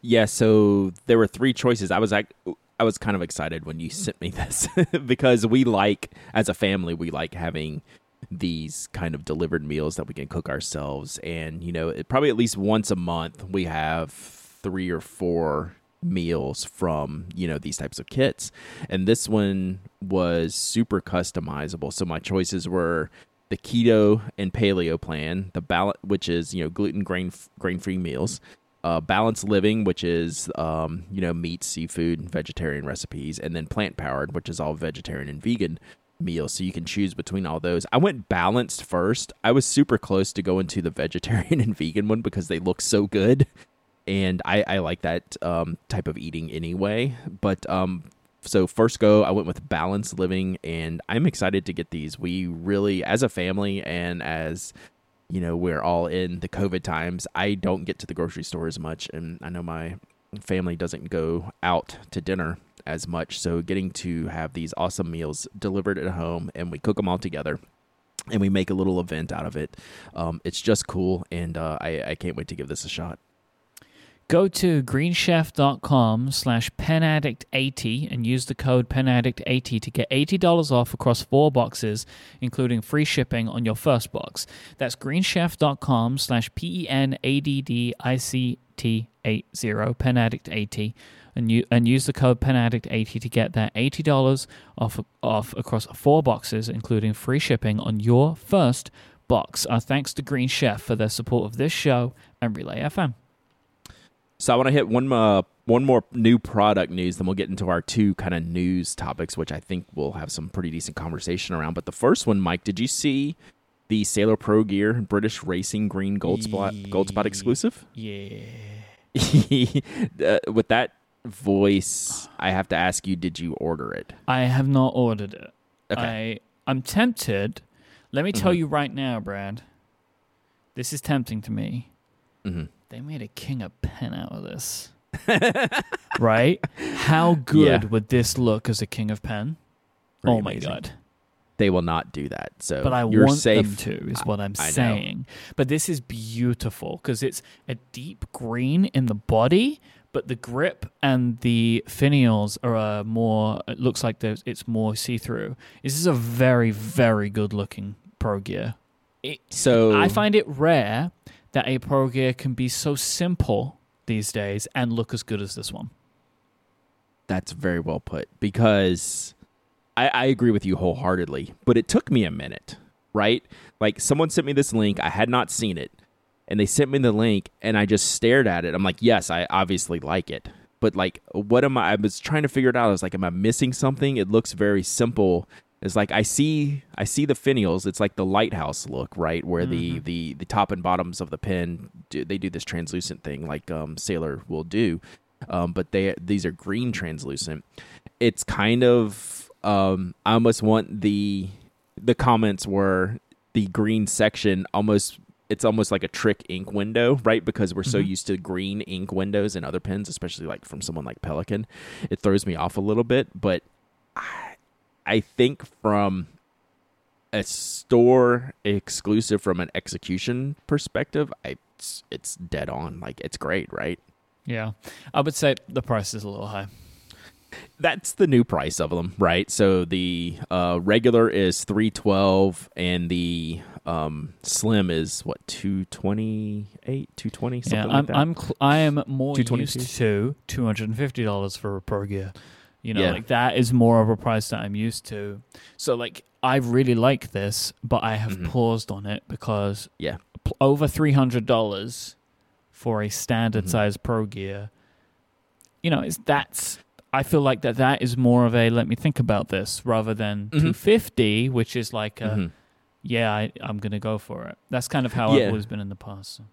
Yeah, so there were three choices. I was like, I was kind of excited when you sent me this because we like, as a family, we like having these kind of delivered meals that we can cook ourselves. And, you know, it, probably at least once a month, we have three or four meals from, you know, these types of kits. And this one was super customizable. So my choices were the keto and paleo plan, the ballot, which is, you know, gluten grain grain free meals uh, balanced living, which is um, you know meat, seafood, vegetarian recipes, and then plant powered, which is all vegetarian and vegan meals. So you can choose between all those. I went balanced first. I was super close to going to the vegetarian and vegan one because they look so good, and I, I like that um, type of eating anyway. But um, so first go, I went with balanced living, and I'm excited to get these. We really, as a family and as you know, we're all in the COVID times. I don't get to the grocery store as much, and I know my family doesn't go out to dinner as much. So, getting to have these awesome meals delivered at home and we cook them all together and we make a little event out of it, um, it's just cool. And uh, I, I can't wait to give this a shot. Go to greenchef.com slash penaddict80 and use the code penaddict80 to get $80 off across four boxes, including free shipping on your first box. That's greenchef.com slash P-E-N-A-D-D-I-C-T-80, penaddict80, and, you, and use the code penaddict80 to get that $80 off, off across four boxes, including free shipping on your first box. Our thanks to Green Chef for their support of this show and Relay FM. So I want to hit one uh, one more new product news, then we'll get into our two kind of news topics, which I think we'll have some pretty decent conversation around. But the first one, Myke, did you see the Sailor Pro Gear British Racing Green Goldspot Gold Spot exclusive? Yeah. uh, with that voice, I have to ask you: Did you order it? I have not ordered it. Okay. I I'm tempted. Let me tell Mhm. you right now, Brad. This is tempting to me. hmm They made a king of pen out of this. right? How good Yeah. would this look as a king of pen? Pretty oh my amazing. god. They will not do that. So, But I you're want safe. them to, is what I'm I saying. But this is beautiful because it's a deep green in the body, but the grip and the finials are uh, more. It looks like there's, it's more see through. This is a very, very good looking Pro Gear. It, So I find it rare that a Pro Gear can be so simple these days and look as good as this one. That's very well put because I, I agree with you wholeheartedly, but it took me a minute, right? Like someone sent me this link, I had not seen it, and they sent me the link, and I just stared at it. I'm like, yes, I obviously like it, but like, what am I? I was trying to figure it out. I was like, am I missing something? It looks very simple. It's like I see, I see the finials. It's like the lighthouse look, right, where the Mhm. the the top and bottoms of the pen do, they do this translucent thing, like um, Sailor will do, um, but they these are green translucent. It's kind of um, I almost want the the comments were the green section almost it's almost like a trick ink window, right? Because we're so Mhm. used to green ink windows and other pens, especially like from someone like Pelikan. It throws me off a little bit, but I, I think from a store exclusive from an execution perspective, I it's, it's dead on. Like it's great, right? Yeah, I would say the price is a little high. That's the new price of them, right? So the uh, regular is three twelve, and the um, slim is what two twenty eight, two twenty, something yeah, like I'm that. I'm cl- I am more 222? used to two hundred and fifty dollars for a Pro Gear. You know, Yeah. like that is more of a price that I'm used to. So like I really like this, but I have Mhm. paused on it because Yeah. p- over three hundred dollars for a standard Mhm. size Pro Gear. You know, it's that's. I feel like that that is more of a let me think about this rather than Mhm. two fifty, which is like a Mhm. yeah, I, I'm gonna go for it. That's kind of how Yeah. I've always been in the past. so.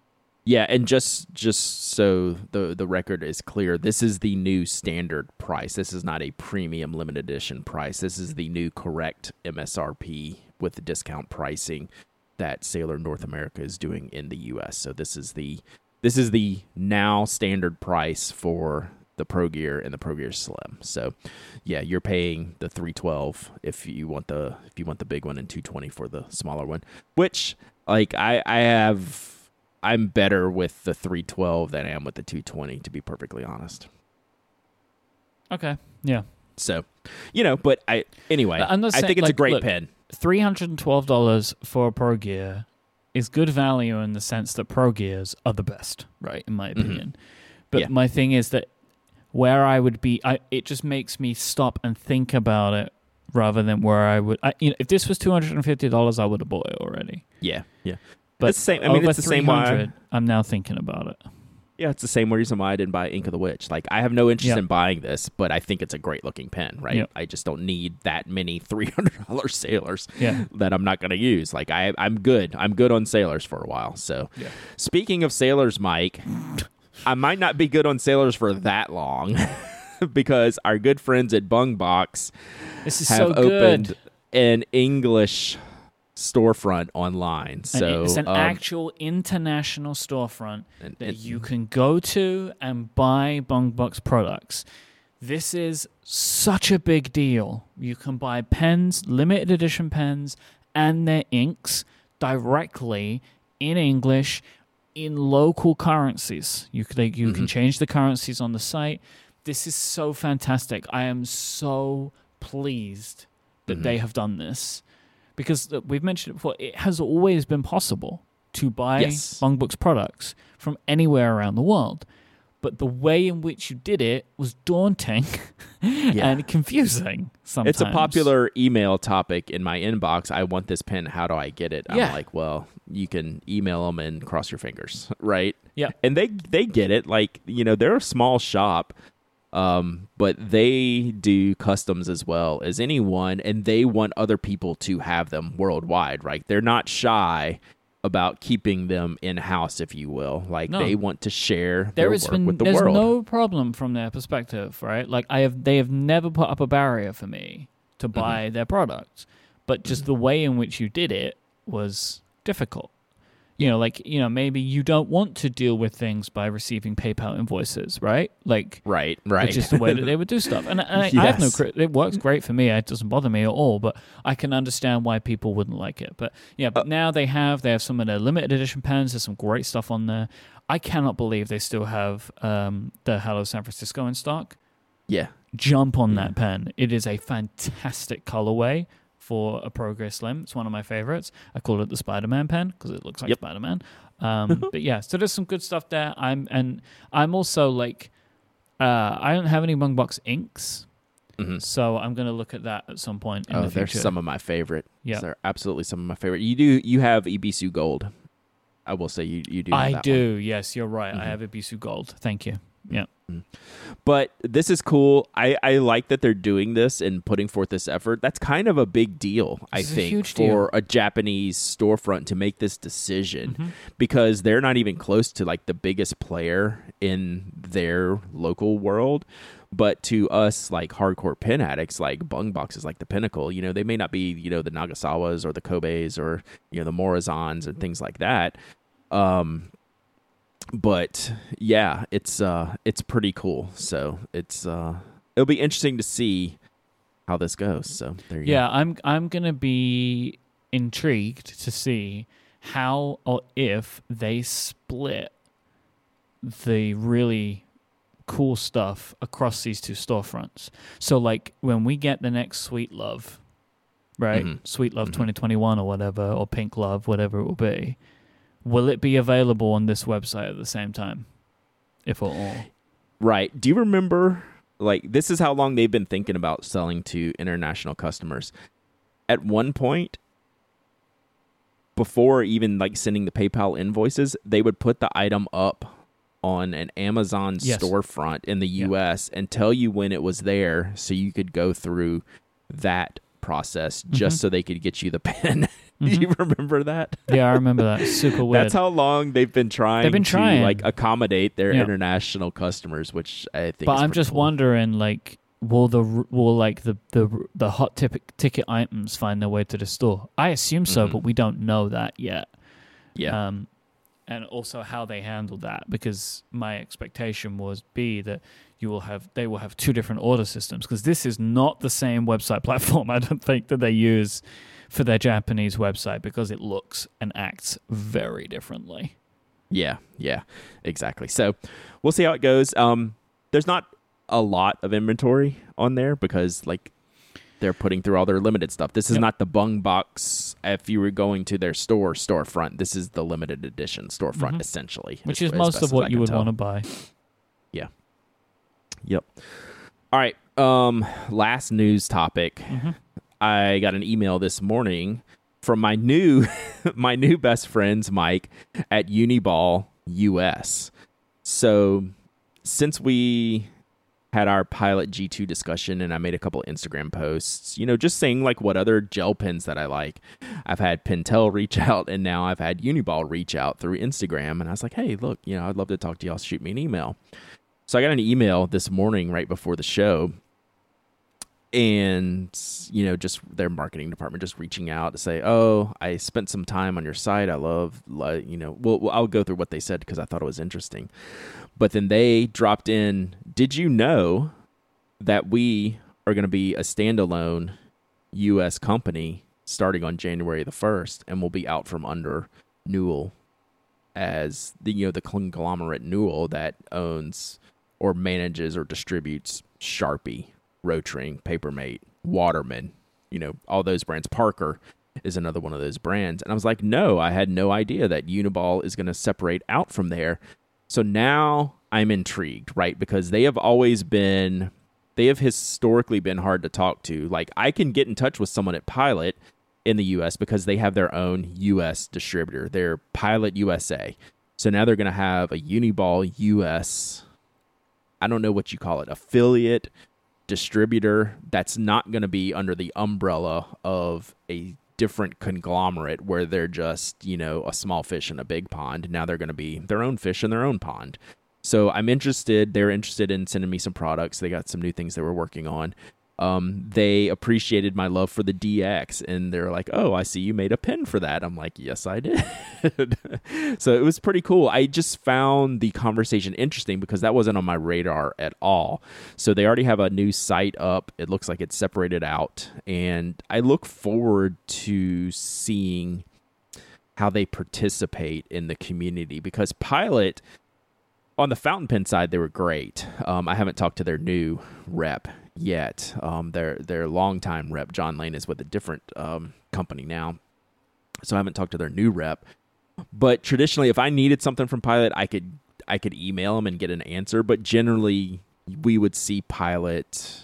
Yeah, and just just so the the record is clear, this is the new standard price. This is not a premium limited edition price. This is the new correct MSRP with the discount pricing that Sailor North America is doing in the US. So this is the this is the now standard price for the Pro Gear and the Pro Gear Slim. So yeah, you're paying the 312 if you want the if you want the big one and 220 for the smaller one, which like I I have I'm better with the 312 than I am with the 220 to be perfectly honest. Okay, yeah. So, you know, but I anyway, not I think it's a great look, pen. three hundred and twelve dollars for a Pro Gear is good value in the sense that Pro Gears are the best, right? In my Mhm. opinion. But Yeah. my thing is that where I would be, I it just makes me stop and think about it rather than where I would. I, you know, if this was two hundred and fifty dollars, I would have bought it already. Yeah, yeah. But It's the same- I mean, it's the same why- 300, I'm now thinking about it. Yeah, it's the same reason why I didn't buy Ink of the Witch. Like, I have no interest Yeah. in buying this, but I think it's a great looking pen, right? Yeah. I just don't need that many three hundred dollars sailors Yeah. that I'm not going to use. Like, I, I'm good. I'm good on sailors for a while. So, Yeah. speaking of sailors, Myke, I might not be good on sailors for that long because our good friends at Bungubox This is have so opened good. an English storefront online. So it's an um, actual international storefront and- that you can go to and buy Bungubox products. This is such a big deal. You can buy pens, limited edition pens, and their inks directly in English in local currencies. You can, you can Mhm. change the currencies on the site. This is so fantastic. I am so pleased that Mhm. they have done this because we've mentioned it before. It has always been possible to buy Yes. Products from anywhere around the world, but the way in which you did it was daunting and confusing. Sometimes It's a popular email topic in my inbox. I want this pen. How do I get it? I'm Yeah. like, well, you can email them and cross your fingers, right? Yeah. And they they get it. Like you know, they're a small shop, um, but they do customs as well as anyone, and they want other people to have them worldwide. Right? They're not shy about keeping them in house, if you will. Like No. they want to share there their has work been with the there's world. no problem from their perspective, right? Like I have they have never put up a barrier for me to Mm-hmm. buy their products, but just the way in which you did it was difficult. You know, like you know, maybe you don't want to deal with things by receiving PayPal invoices, right? Like right, right. which is the way that they would do stuff. And, and I, I have no, Yes. it works great for me. It doesn't bother me at all. But I can understand why people wouldn't like it. But yeah, Uh, but now they have they have some of their limited edition pens. There's some great stuff on there. I cannot believe they still have um, the Hello San Francisco in stock. yeah, Jump on Yeah. that pen. It is a fantastic colorway for a Pro Gear Slim. It's one of my favorites. I call it the Spider-Man pen because it looks like Yep. Spider-Man. Um, but yeah, so there's some good stuff there. I'm and I'm also like, uh, I don't have any Bungubox inks, Mhm. So I'm to look at that at some point in Oh, the they're some of my favorite. Yeah. they're absolutely some of my favorite. You do you have Ibisu Gold? I will say you you do. I do. one. Yes, you're right. Mhm. I have a Bisu Gold. Thank you. Yeah. But this is cool. I, I like that they're doing this and putting forth this effort. That's kind of a big deal, I a think, huge for a Japanese storefront to make this decision Mhm. because they're not even close to like the biggest player in their local world. But to us, like hardcore pin addicts, like Bungubox is like the pinnacle. You know, they may not be, you know, the Nagasawas or the Kobe's or, you know, the Maruzens and things like that. Um, but yeah, it's uh it's pretty cool. So it's uh it'll be interesting to see how this goes. So there you go. Yeah, I'm I'm gonna be intrigued to see how or if they split the really cool stuff across these two storefronts. So like when we get the next Sweet Love, right? Mhm. Sweet Love Mhm. 2021 or whatever, or Pink Love, whatever it will be. Will it be available on this website at the same time? If at all. Right. Do you remember like this is how long they've been thinking about selling to international customers. At one point before even like sending the PayPal invoices, they would put the item up on an Amazon Yes. storefront in the Yeah. US and tell you when it was there so you could go through that process just Mhm. so they could get you the pen. Do Mhm. you remember that? yeah, I remember that. Super weird. That's how long they've been trying. They've been trying to, like accommodate their Yeah. international customers, which I think. but I'm just cool. wondering, like, will the will like the the the hot tip- ticket items find their way to the store? I assume so, Mhm. but we don't know that yet. Yeah, Um, and also how they handle that, because my expectation was b that you will have they will have two different order systems because this is not the same website platform. I don't think that they use for their Japanese website because it looks and acts very differently. yeah, yeah, exactly. So we'll see how it goes. Um, there's not a lot of inventory on there because like they're putting through all their limited stuff. This is Yep. not the Bungubox. If you were going to their store storefront, this is the limited edition storefront Mhm. essentially, Which as- is most of what you would want to buy. Yeah. Yep. All right. Um, last news topic. hmm I got an email this morning from my new my new best friends Myke at Uniball US. So since we had our pilot G2 discussion and I made a couple Instagram posts, you know, just saying like what other gel pens that I like. I've had Pentel reach out and now I've had Uniball reach out through Instagram and I was like, "Hey, look, you know, I'd love to talk to y'all. Shoot me an email." So I got an email this morning right before the show and you know just their marketing department just reaching out to say oh i spent some time on your site. I love you know well, well i'll go through what they said because i thought it was interesting. But then they dropped in did you know that we are going to be a standalone us company starting on january the 1st and will be out from under newell as the you know the conglomerate newell that owns or manages or distributes sharpie Rotring, Papermate, Waterman, you know, all those brands. Parker is another one of those brands. And I was like, no, I had no idea that Uniball is going to separate out from there. So now I'm intrigued, right? Because they have always been, they have historically been hard to talk to. Like, I can get in touch with someone at Pilot in the US because they have their own US distributor, they're Pilot USA. So now they're going to have a Uniball US, I don't know what you call it, affiliate distributor that's not going to be under the umbrella of a different conglomerate where they're just, you know, a small fish in a big pond. Now they're going to be their own fish in their own pond. So I'm interested. They're interested in sending me some products. They got some new things they were working on. Um, they appreciated my love for the DX and they're like, Oh, I see you made a pin for that. I'm like, Yes, I did. so it was pretty cool. I just found the conversation interesting because that wasn't on my radar at all. So they already have a new site up. It looks like it's separated out. And I look forward to seeing how they participate in the community because Pilot on the fountain pen side they were great. Um, I haven't talked to their new rep yet. Um, their their longtime rep John Lane is with a different um, company now, so I haven't talked to their new rep. But traditionally, if I needed something from Pilot, I could I could email them and get an answer. But generally, we would see Pilot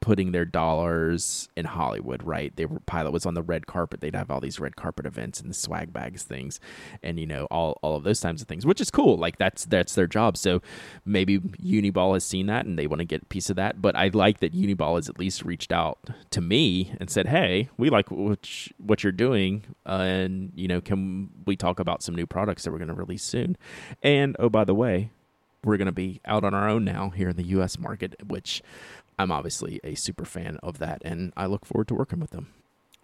putting their dollars in Hollywood, right? They were Pilot was on the red carpet. They'd have all these red carpet events and the swag bags things, and you know all all of those types of things, which is cool. Like that's that's their job. So maybe Uniball has seen that and they want to get a piece of that. But I like that Uniball has at least reached out to me and said, "Hey, we like what what you're doing, uh, and you know, can we talk about some new products that we're going to release soon?" And oh, by the way, we're going to be out on our own now here in the U.S. market, which I'm obviously a super fan of that, and I look forward to working with them.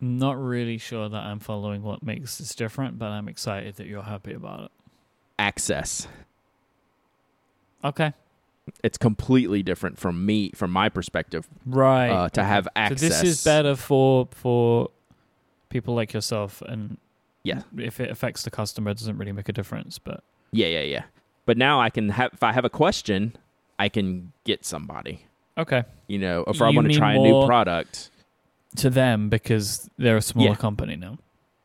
Not really sure that I'm following what makes this different, but I'm excited that you're happy about it. Access. Okay. It's completely different from me, from my perspective, Right. uh, to have access. So this is better for for people like yourself, and Yeah. if it affects the customer, it doesn't really make a difference. But Yeah, yeah, yeah. But now I can have, if I have a question, I can get somebody. Okay, You know, if I want to try a new product, to them because they're a smaller Yeah. company now.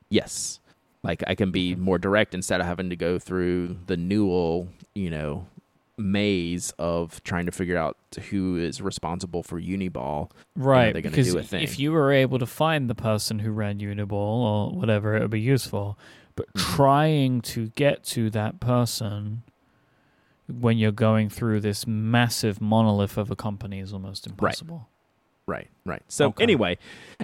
yes. Like I can be more direct instead of having to go through the Newell, you know, maze of trying to figure out who is responsible for Uniball. Right, they're gonna because do a thing. if you were able to find the person who ran Uniball or whatever, it would be useful. But Mhm. trying to get to that person when you're going through this massive monolith of a company is almost impossible. Right, right. right. So Okay. anyway,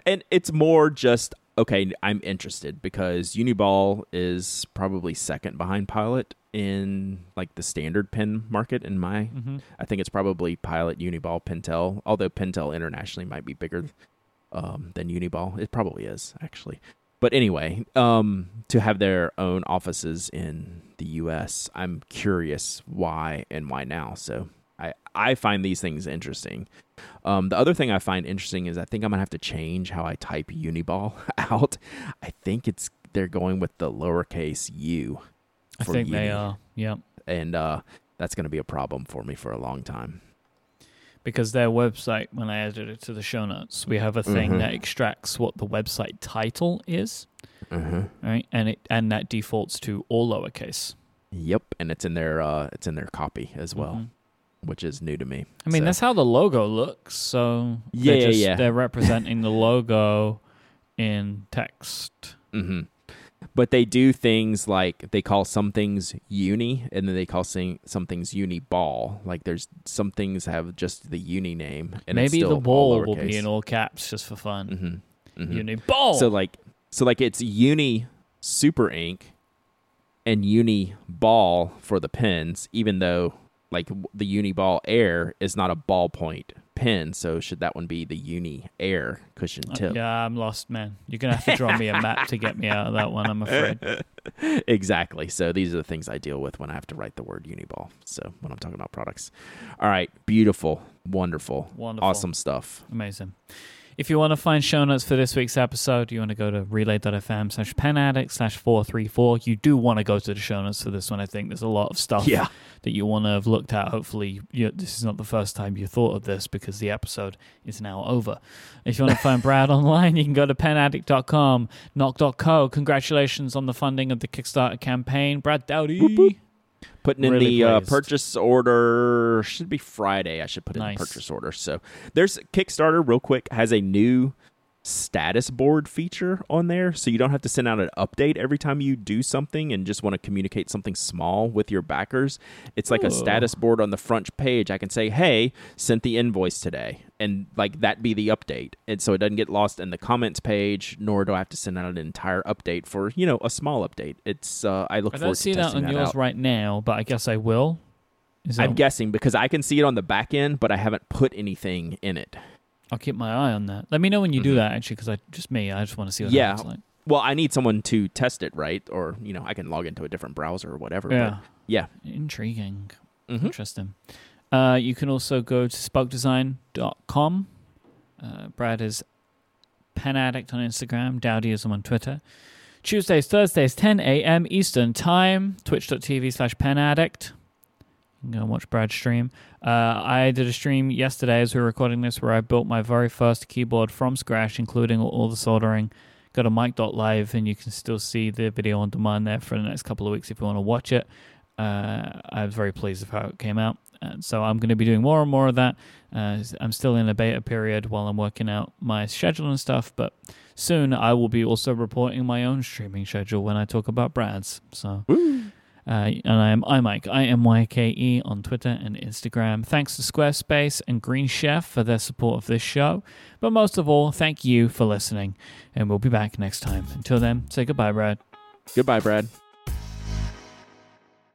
and it's more just okay. I'm interested because Uniball is probably second behind Pilot in like the standard pen market. In my, hmm I think it's probably Pilot, Uniball, Pentel. Although Pentel internationally might be bigger um, than Uniball, it probably is actually. But anyway, um, to have their own offices in the U.S., I'm curious why and why now. So I I find these things interesting. Um, the other thing I find interesting is I think I'm gonna have to change how I type Uniball out. I think it's they're going with the lowercase u, I for think they are. Yep. and uh, that's gonna be a problem for me for a long time. Because their website, when I added it to the show notes, we have a thing Mhm. that extracts what the website title is, Uh-huh. right, and it and that defaults to all lowercase Yep, and it's in their uh, it's in their copy as well, Mhm. which is new to me. I mean, So- that's how the logo looks. So Yeah, they're yeah, just, yeah. They're representing the logo in text. But they do things like they call some things uni, and then they call sing, some things uni ball. Like there's some things have just the uni name, and it's Maybe still the ball will be in all caps just for fun. hmm hmm Uni ball. So like, so like it's uni super ink and uni ball for the pens, even though like the uni ball air is not a ballpoint pen. So should that one be the uni air cushion Uh, tip? yeah, I'm lost, man. You're gonna have to draw me a map to get me out of that one. I'm afraid. exactly. So these are the things I deal with when I have to write the word Uniball. So when I'm talking about products. All right, beautiful, wonderful, Wonderful. awesome stuff. Amazing. If you want to find show notes for this week's episode, you want to go to relay.fm slash pen addict slash 434. You do want to go to the show notes for this one. I think there's a lot of stuff Yeah. that you want to have looked at. Hopefully, you, this is not the first time you thought of this because the episode is now over. If you want to find Brad online, you can go to penaddict.com, nock.co. Congratulations on the funding of the Kickstarter campaign. Brad Dowdy. Whoop, whoop. Putting in Really the uh, purchase order should be Friday. I should put in Nice. the purchase order. So there's Kickstarter real quick has a new status board feature on there so you don't have to send out an update every time you do something and just want to communicate something small with your backers it's like Ooh. a status board on the front page i can say hey sent the invoice today and like that be the update and so it doesn't get lost in the comments page nor do i have to send out an entire update for you know a small update it's uh i look I forward don't see that on that yours out right now, but I guess I will. I'm guessing because i can see it on the back end but i haven't put anything in it I'll keep my eye on that. Let me know when you do Mhm. that, actually, because I just me. I just want to see what Yeah. it looks like. well i need someone to test it right or you know i can log into a different browser or whatever Yeah. but yeah Intriguing. Mhm. Interesting. Uh, you can also go to spokedesign.com. Uh, Brad is Pen Addict on Instagram. Dowdyism on Twitter. Tuesdays, Thursdays, 10 a.m. Eastern Time. Twitch.tv slash Pen Addict. You can go and watch Brad stream. Uh, I did a stream yesterday as we were recording this where I built my very first keyboard from scratch, including all, all the soldering. Go to myke.live and you can still see the video on demand there for the next couple of weeks if you want to watch it. uh, I was very pleased with how it came out. And so I'm going to be doing more and more of that. Uh, I'm still in a beta period while I'm working out my schedule and stuff, but soon I will be also reporting my own streaming schedule when I talk about Brad's. So. Uh, and I am iMyke, I M Y K E on Twitter and Instagram. Thanks to Squarespace and Green Chef for their support of this show. But most of all, thank you for listening. And we'll be back next time. Until then, say goodbye, Brad. Goodbye, Brad.